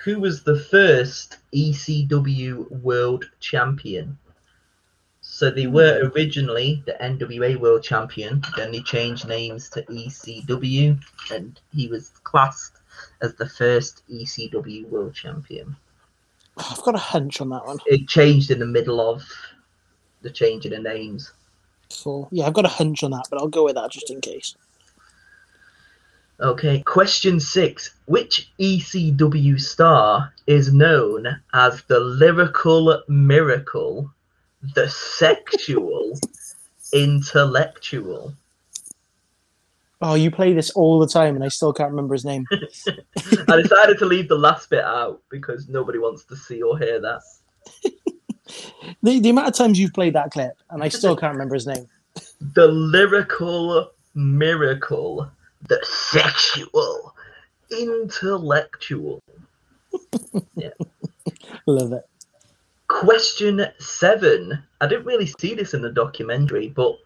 Who was the first ECW World Champion? So they hmm. were originally the NWA World Champion, then they changed names to ECW, and he was classed as the first ECW World Champion.
I've got a hunch on that one.
It changed in the middle of the change in the names.
So yeah, I've got a hunch on that, but I'll go with that just in case.
Okay, question six. Which ECW star is known as the lyrical miracle, the sexual intellectual?
Oh, you play this all the time, and I still can't remember his name.
I decided to leave the last bit out because nobody wants to see or hear that.
the, the amount of times you've played that clip, and I still can't remember his name.
The lyrical Miracle, the sexual, intellectual. yeah.
Love it.
Question seven. I didn't really see this in the documentary, but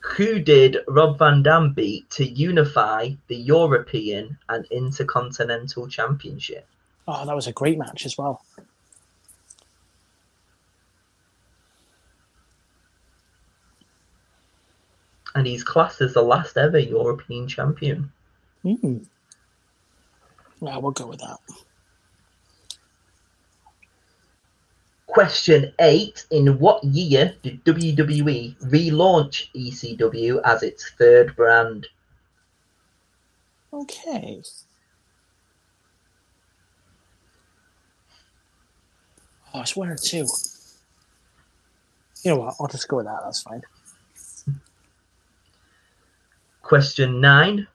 who did Rob Van Dam beat to unify the European and Intercontinental Championship?
Oh, that was a great match as well.
And he's classed as the last ever European champion.
Mm. Yeah, we'll go with that.
Question eight. In what year did WWE relaunch ECW as its third brand?
Okay. Oh, it's one or two. You know what? I'll just go with that. That's fine.
Question nine.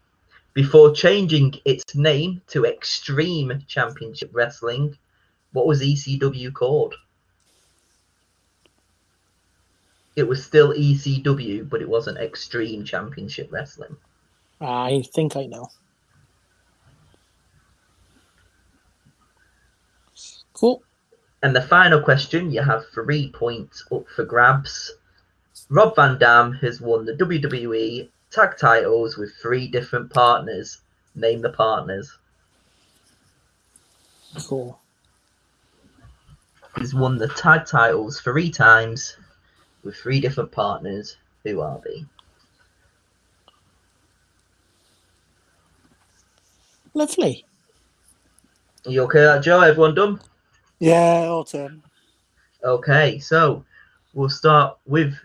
Before changing its name to Extreme Championship Wrestling, what was ECW called? It was still ECW, but it wasn't Extreme Championship Wrestling.
I think I know. Cool.
And the final question, you have three points up for grabs. Rob Van Dam has won the WWE tag titles with three different partners. Name the partners.
Cool.
He's won the tag titles three times with three different partners. Who are they?
Lovely.
Are you okay, Joe? Everyone done?
Yeah, all ten.
Okay, so we'll start with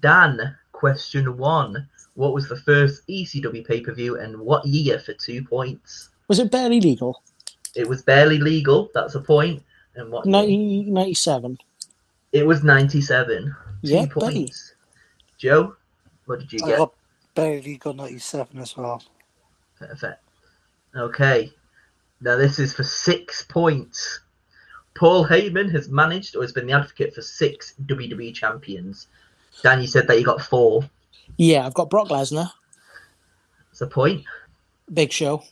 Dan. Question one. What was the first ECW pay per view and what year for two points?
Was it barely legal?
It was barely legal. That's a point. And what? year?
1997.
It was 97. Two
Yeah, buddy.
points. Joe, what did you
I
get?
got barely got ninety seven as well.
Perfect. Okay. Now this is for six points. Paul Heyman has managed or has been the advocate for six WWE champions. Dan, you said that you got four.
Yeah, I've got Brock Lesnar,
That's a point.
Big Show,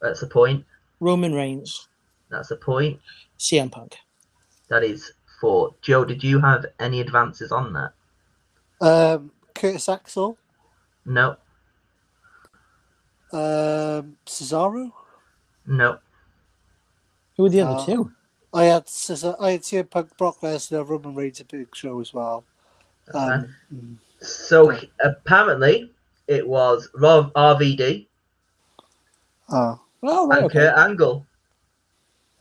That's a point.
Roman Reigns,
That's a point.
CM Punk.
That is four. Joe, did you have any advances on that?
Um, Curtis Axel,
No.
um, Cesaro.
No.
Who were the other
Oh.
two?
I had Cesaro, I had CM Punk, Brock Lesnar, Roman Reigns, a big show as well. Um, mm,
So apparently it was Rob RVD
oh,
Oh, right.
and
Okay.
Kurt Angle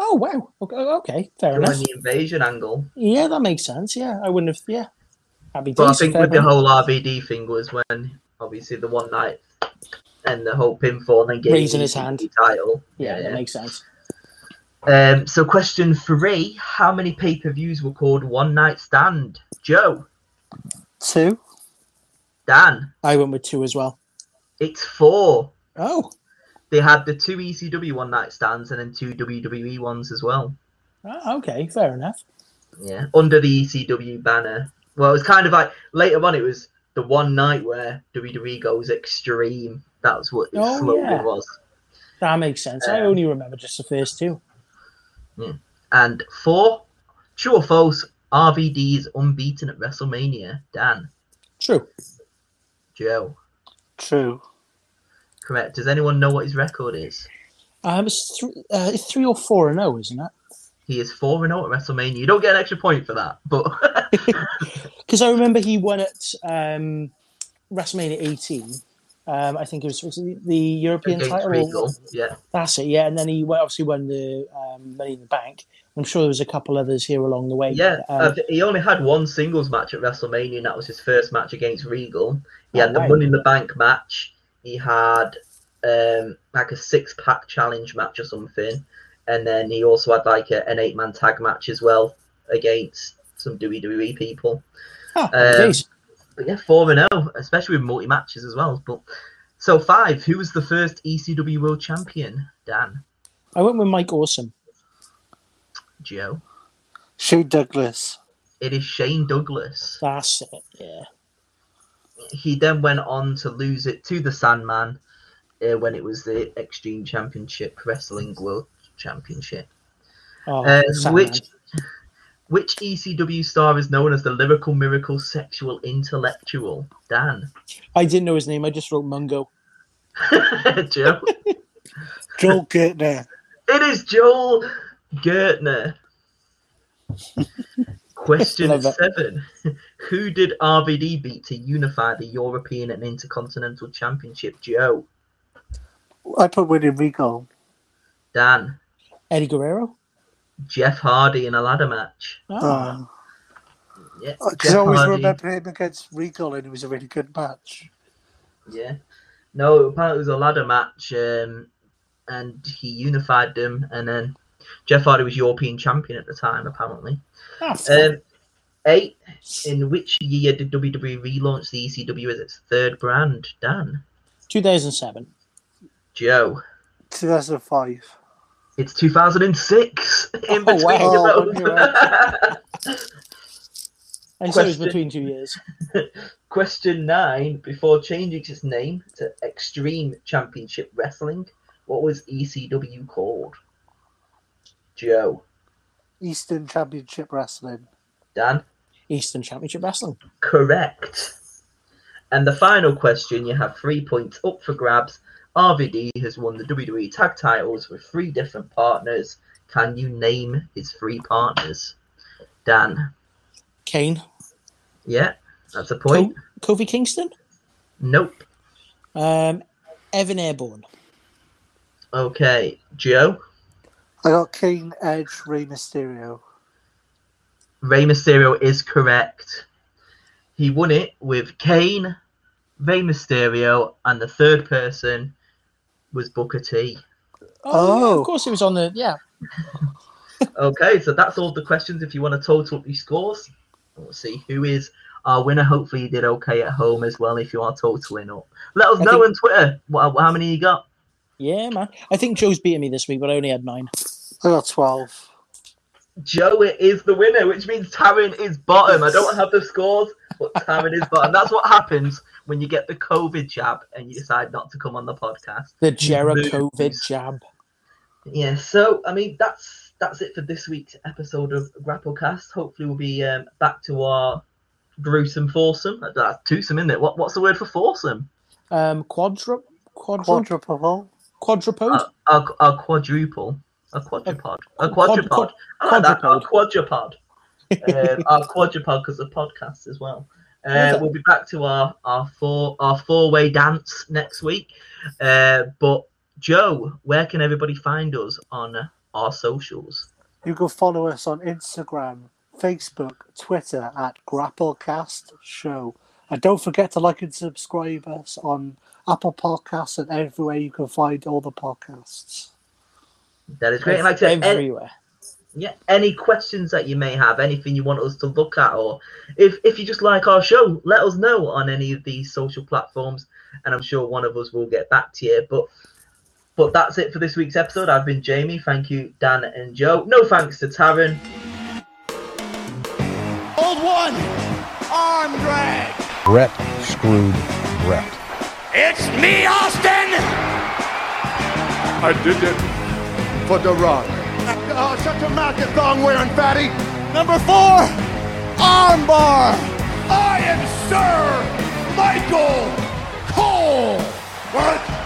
Oh, wow. Okay, okay fair enough.
the invasion angle.
Yeah, that makes sense. Yeah, I wouldn't have. Yeah. Happy
But I think with the whole RVD thing was when obviously the one night and the whole pinfall and then getting
Raising his hand.
title.
Yeah, that makes sense.
Um, so question three: How many pay per views were called One Night Stand? Joe,
two.
Dan,
I went with two as well.
it's four.
Oh,
They had the two ECW One Night Stands and then two WWE ones as well.
ah, okay, fair enough.
Yeah, under the ECW banner. Well, it was kind of like later on. It was the one night where WWE goes extreme. That was what the
Oh,
slogan
yeah.
was.
That makes sense. I
Um,
only remember just the first two.
And four, true or false? RVD is unbeaten at WrestleMania. Dan,
True.
Joe,
True.
correct. Does anyone know what his record is?
Um, it's th- uh, three or four and oh, isn't it?
He is four and zero at WrestleMania. You don't get an extra point for that, but
Because I remember he won at um, WrestleMania 18. Um, I think it was, was it the European
against
title.
Regal, yeah,
That's it, yeah. And then he obviously won the um, Money in the Bank. I'm sure there was a couple others here along the way.
yeah.
Um,
uh, he only had one singles match at WrestleMania, and that was his first match against Regal. He
Oh,
had the
right.
Money in the Bank match. He had um, like a six pack challenge match or something, and then he also had like a, an eight man tag match as well against some WWE people.
oh,
um. But yeah, four and zero, especially with multi matches as well. But so five. Who was the first ECW World Champion? Dan,
I went with Mike Awesome.
Joe.
Shane Douglas.
It is Shane Douglas.
That's it, yeah.
He then went on to lose it to the Sandman uh, when it was the Extreme Championship Wrestling World Championship.
Oh,
Uh, which which ECW star is known as the lyrical miracle sexual intellectual? Dan.
I didn't know his name. I just wrote Mungo.
Joe.
Joel Gertner.
It is Joel Gertner. Question seven. Who did RVD beat to unify the European and Intercontinental Championship? Joe.
I put William Regal.
Dan.
Eddie Guerrero.
Jeff Hardy in a ladder match.
Ah.
Uh,
Yeah.
I
Jeff
always
Hardy.
remember him against Regal, and it was a really good match.
Yeah. No, apparently it was a ladder match, um, and he unified them, and then Jeff Hardy was European champion at the time, apparently.
Ah,
Um, eight. In which year did WWE relaunch the ECW as its third brand? Dan,
2007.
Joe.
2005.
It's 2006. In
Oh,
between
wow.
the
Oh,
both.
I said it was
Question.
between two years.
Question nine. Before changing its name to Extreme Championship Wrestling, what was ECW called? Joe.
Eastern Championship Wrestling.
Dan.
Eastern Championship Wrestling.
Correct. And the final question, you have three points up for grabs. RVD has won the WWE tag titles with three different partners. Can you name his three partners? Dan.
Kane.
Yeah, that's a point.
Co- Kofi Kingston.
Nope.
Um, Evan Airborne.
Okay, Joe.
I got Kane, Edge, Rey Mysterio.
Rey Mysterio is correct. He won it with Kane, Rey Mysterio, and the third person was Booker T.
Oh, yeah,
Oh.
of course it was on the yeah.
Okay, so that's all the questions. If you want to total up your scores, we'll see who is our winner. Hopefully, you did okay at home as well. If you are totaling up, let us
I
know
think-
on Twitter what, how many you got.
Yeah, man. I think Joe's beating me this week, but I only had nine.
I got 12.
Joe is the winner, which means Taryn is bottom. I don't have the scores, but Taryn is bottom. That's what happens when you get the COVID jab and you decide not to come on the podcast.
The Jericho
lose.
jab.
Yeah, so I mean that's that's it for this week's episode of Grapplecast. Hopefully we'll be um, back to our gruesome foursome. That's twosome, isn't it? What what's the word for foursome?
Um, quadru quadru
Quadruple.
quadrupode.
Our, our, our quadruple, a quadrupod, a
quad-
quadrupod.
quad-
I like that, our quadrupod. um, our quadrupod because of podcasts as well. Uh, we'll be back to our our four our four way dance next week. Uh, but Joe, where can everybody find us on our socials?
You can follow us on Instagram, Facebook, Twitter at Grapplecast Show. And don't forget to like and subscribe us on Apple Podcasts and everywhere you can find all the podcasts.
That is great. And Like I said, any,
everywhere.
yeah, any questions that you may have, anything you want us to look at, or if if you just like our show, let us know on any of these social platforms, and I'm sure one of us will get back to you. But but that's it for this week's episode. I've been Jamie. Thank you, Dan and Joe. No thanks to Taryn.
Old one, arm drag.
Brett screwed Brett.
It's me, Austin,
I did it
for the Oh, shut your mouth, you thong wearing fatty. Number four, armbar. I am Sir Michael Cole. What?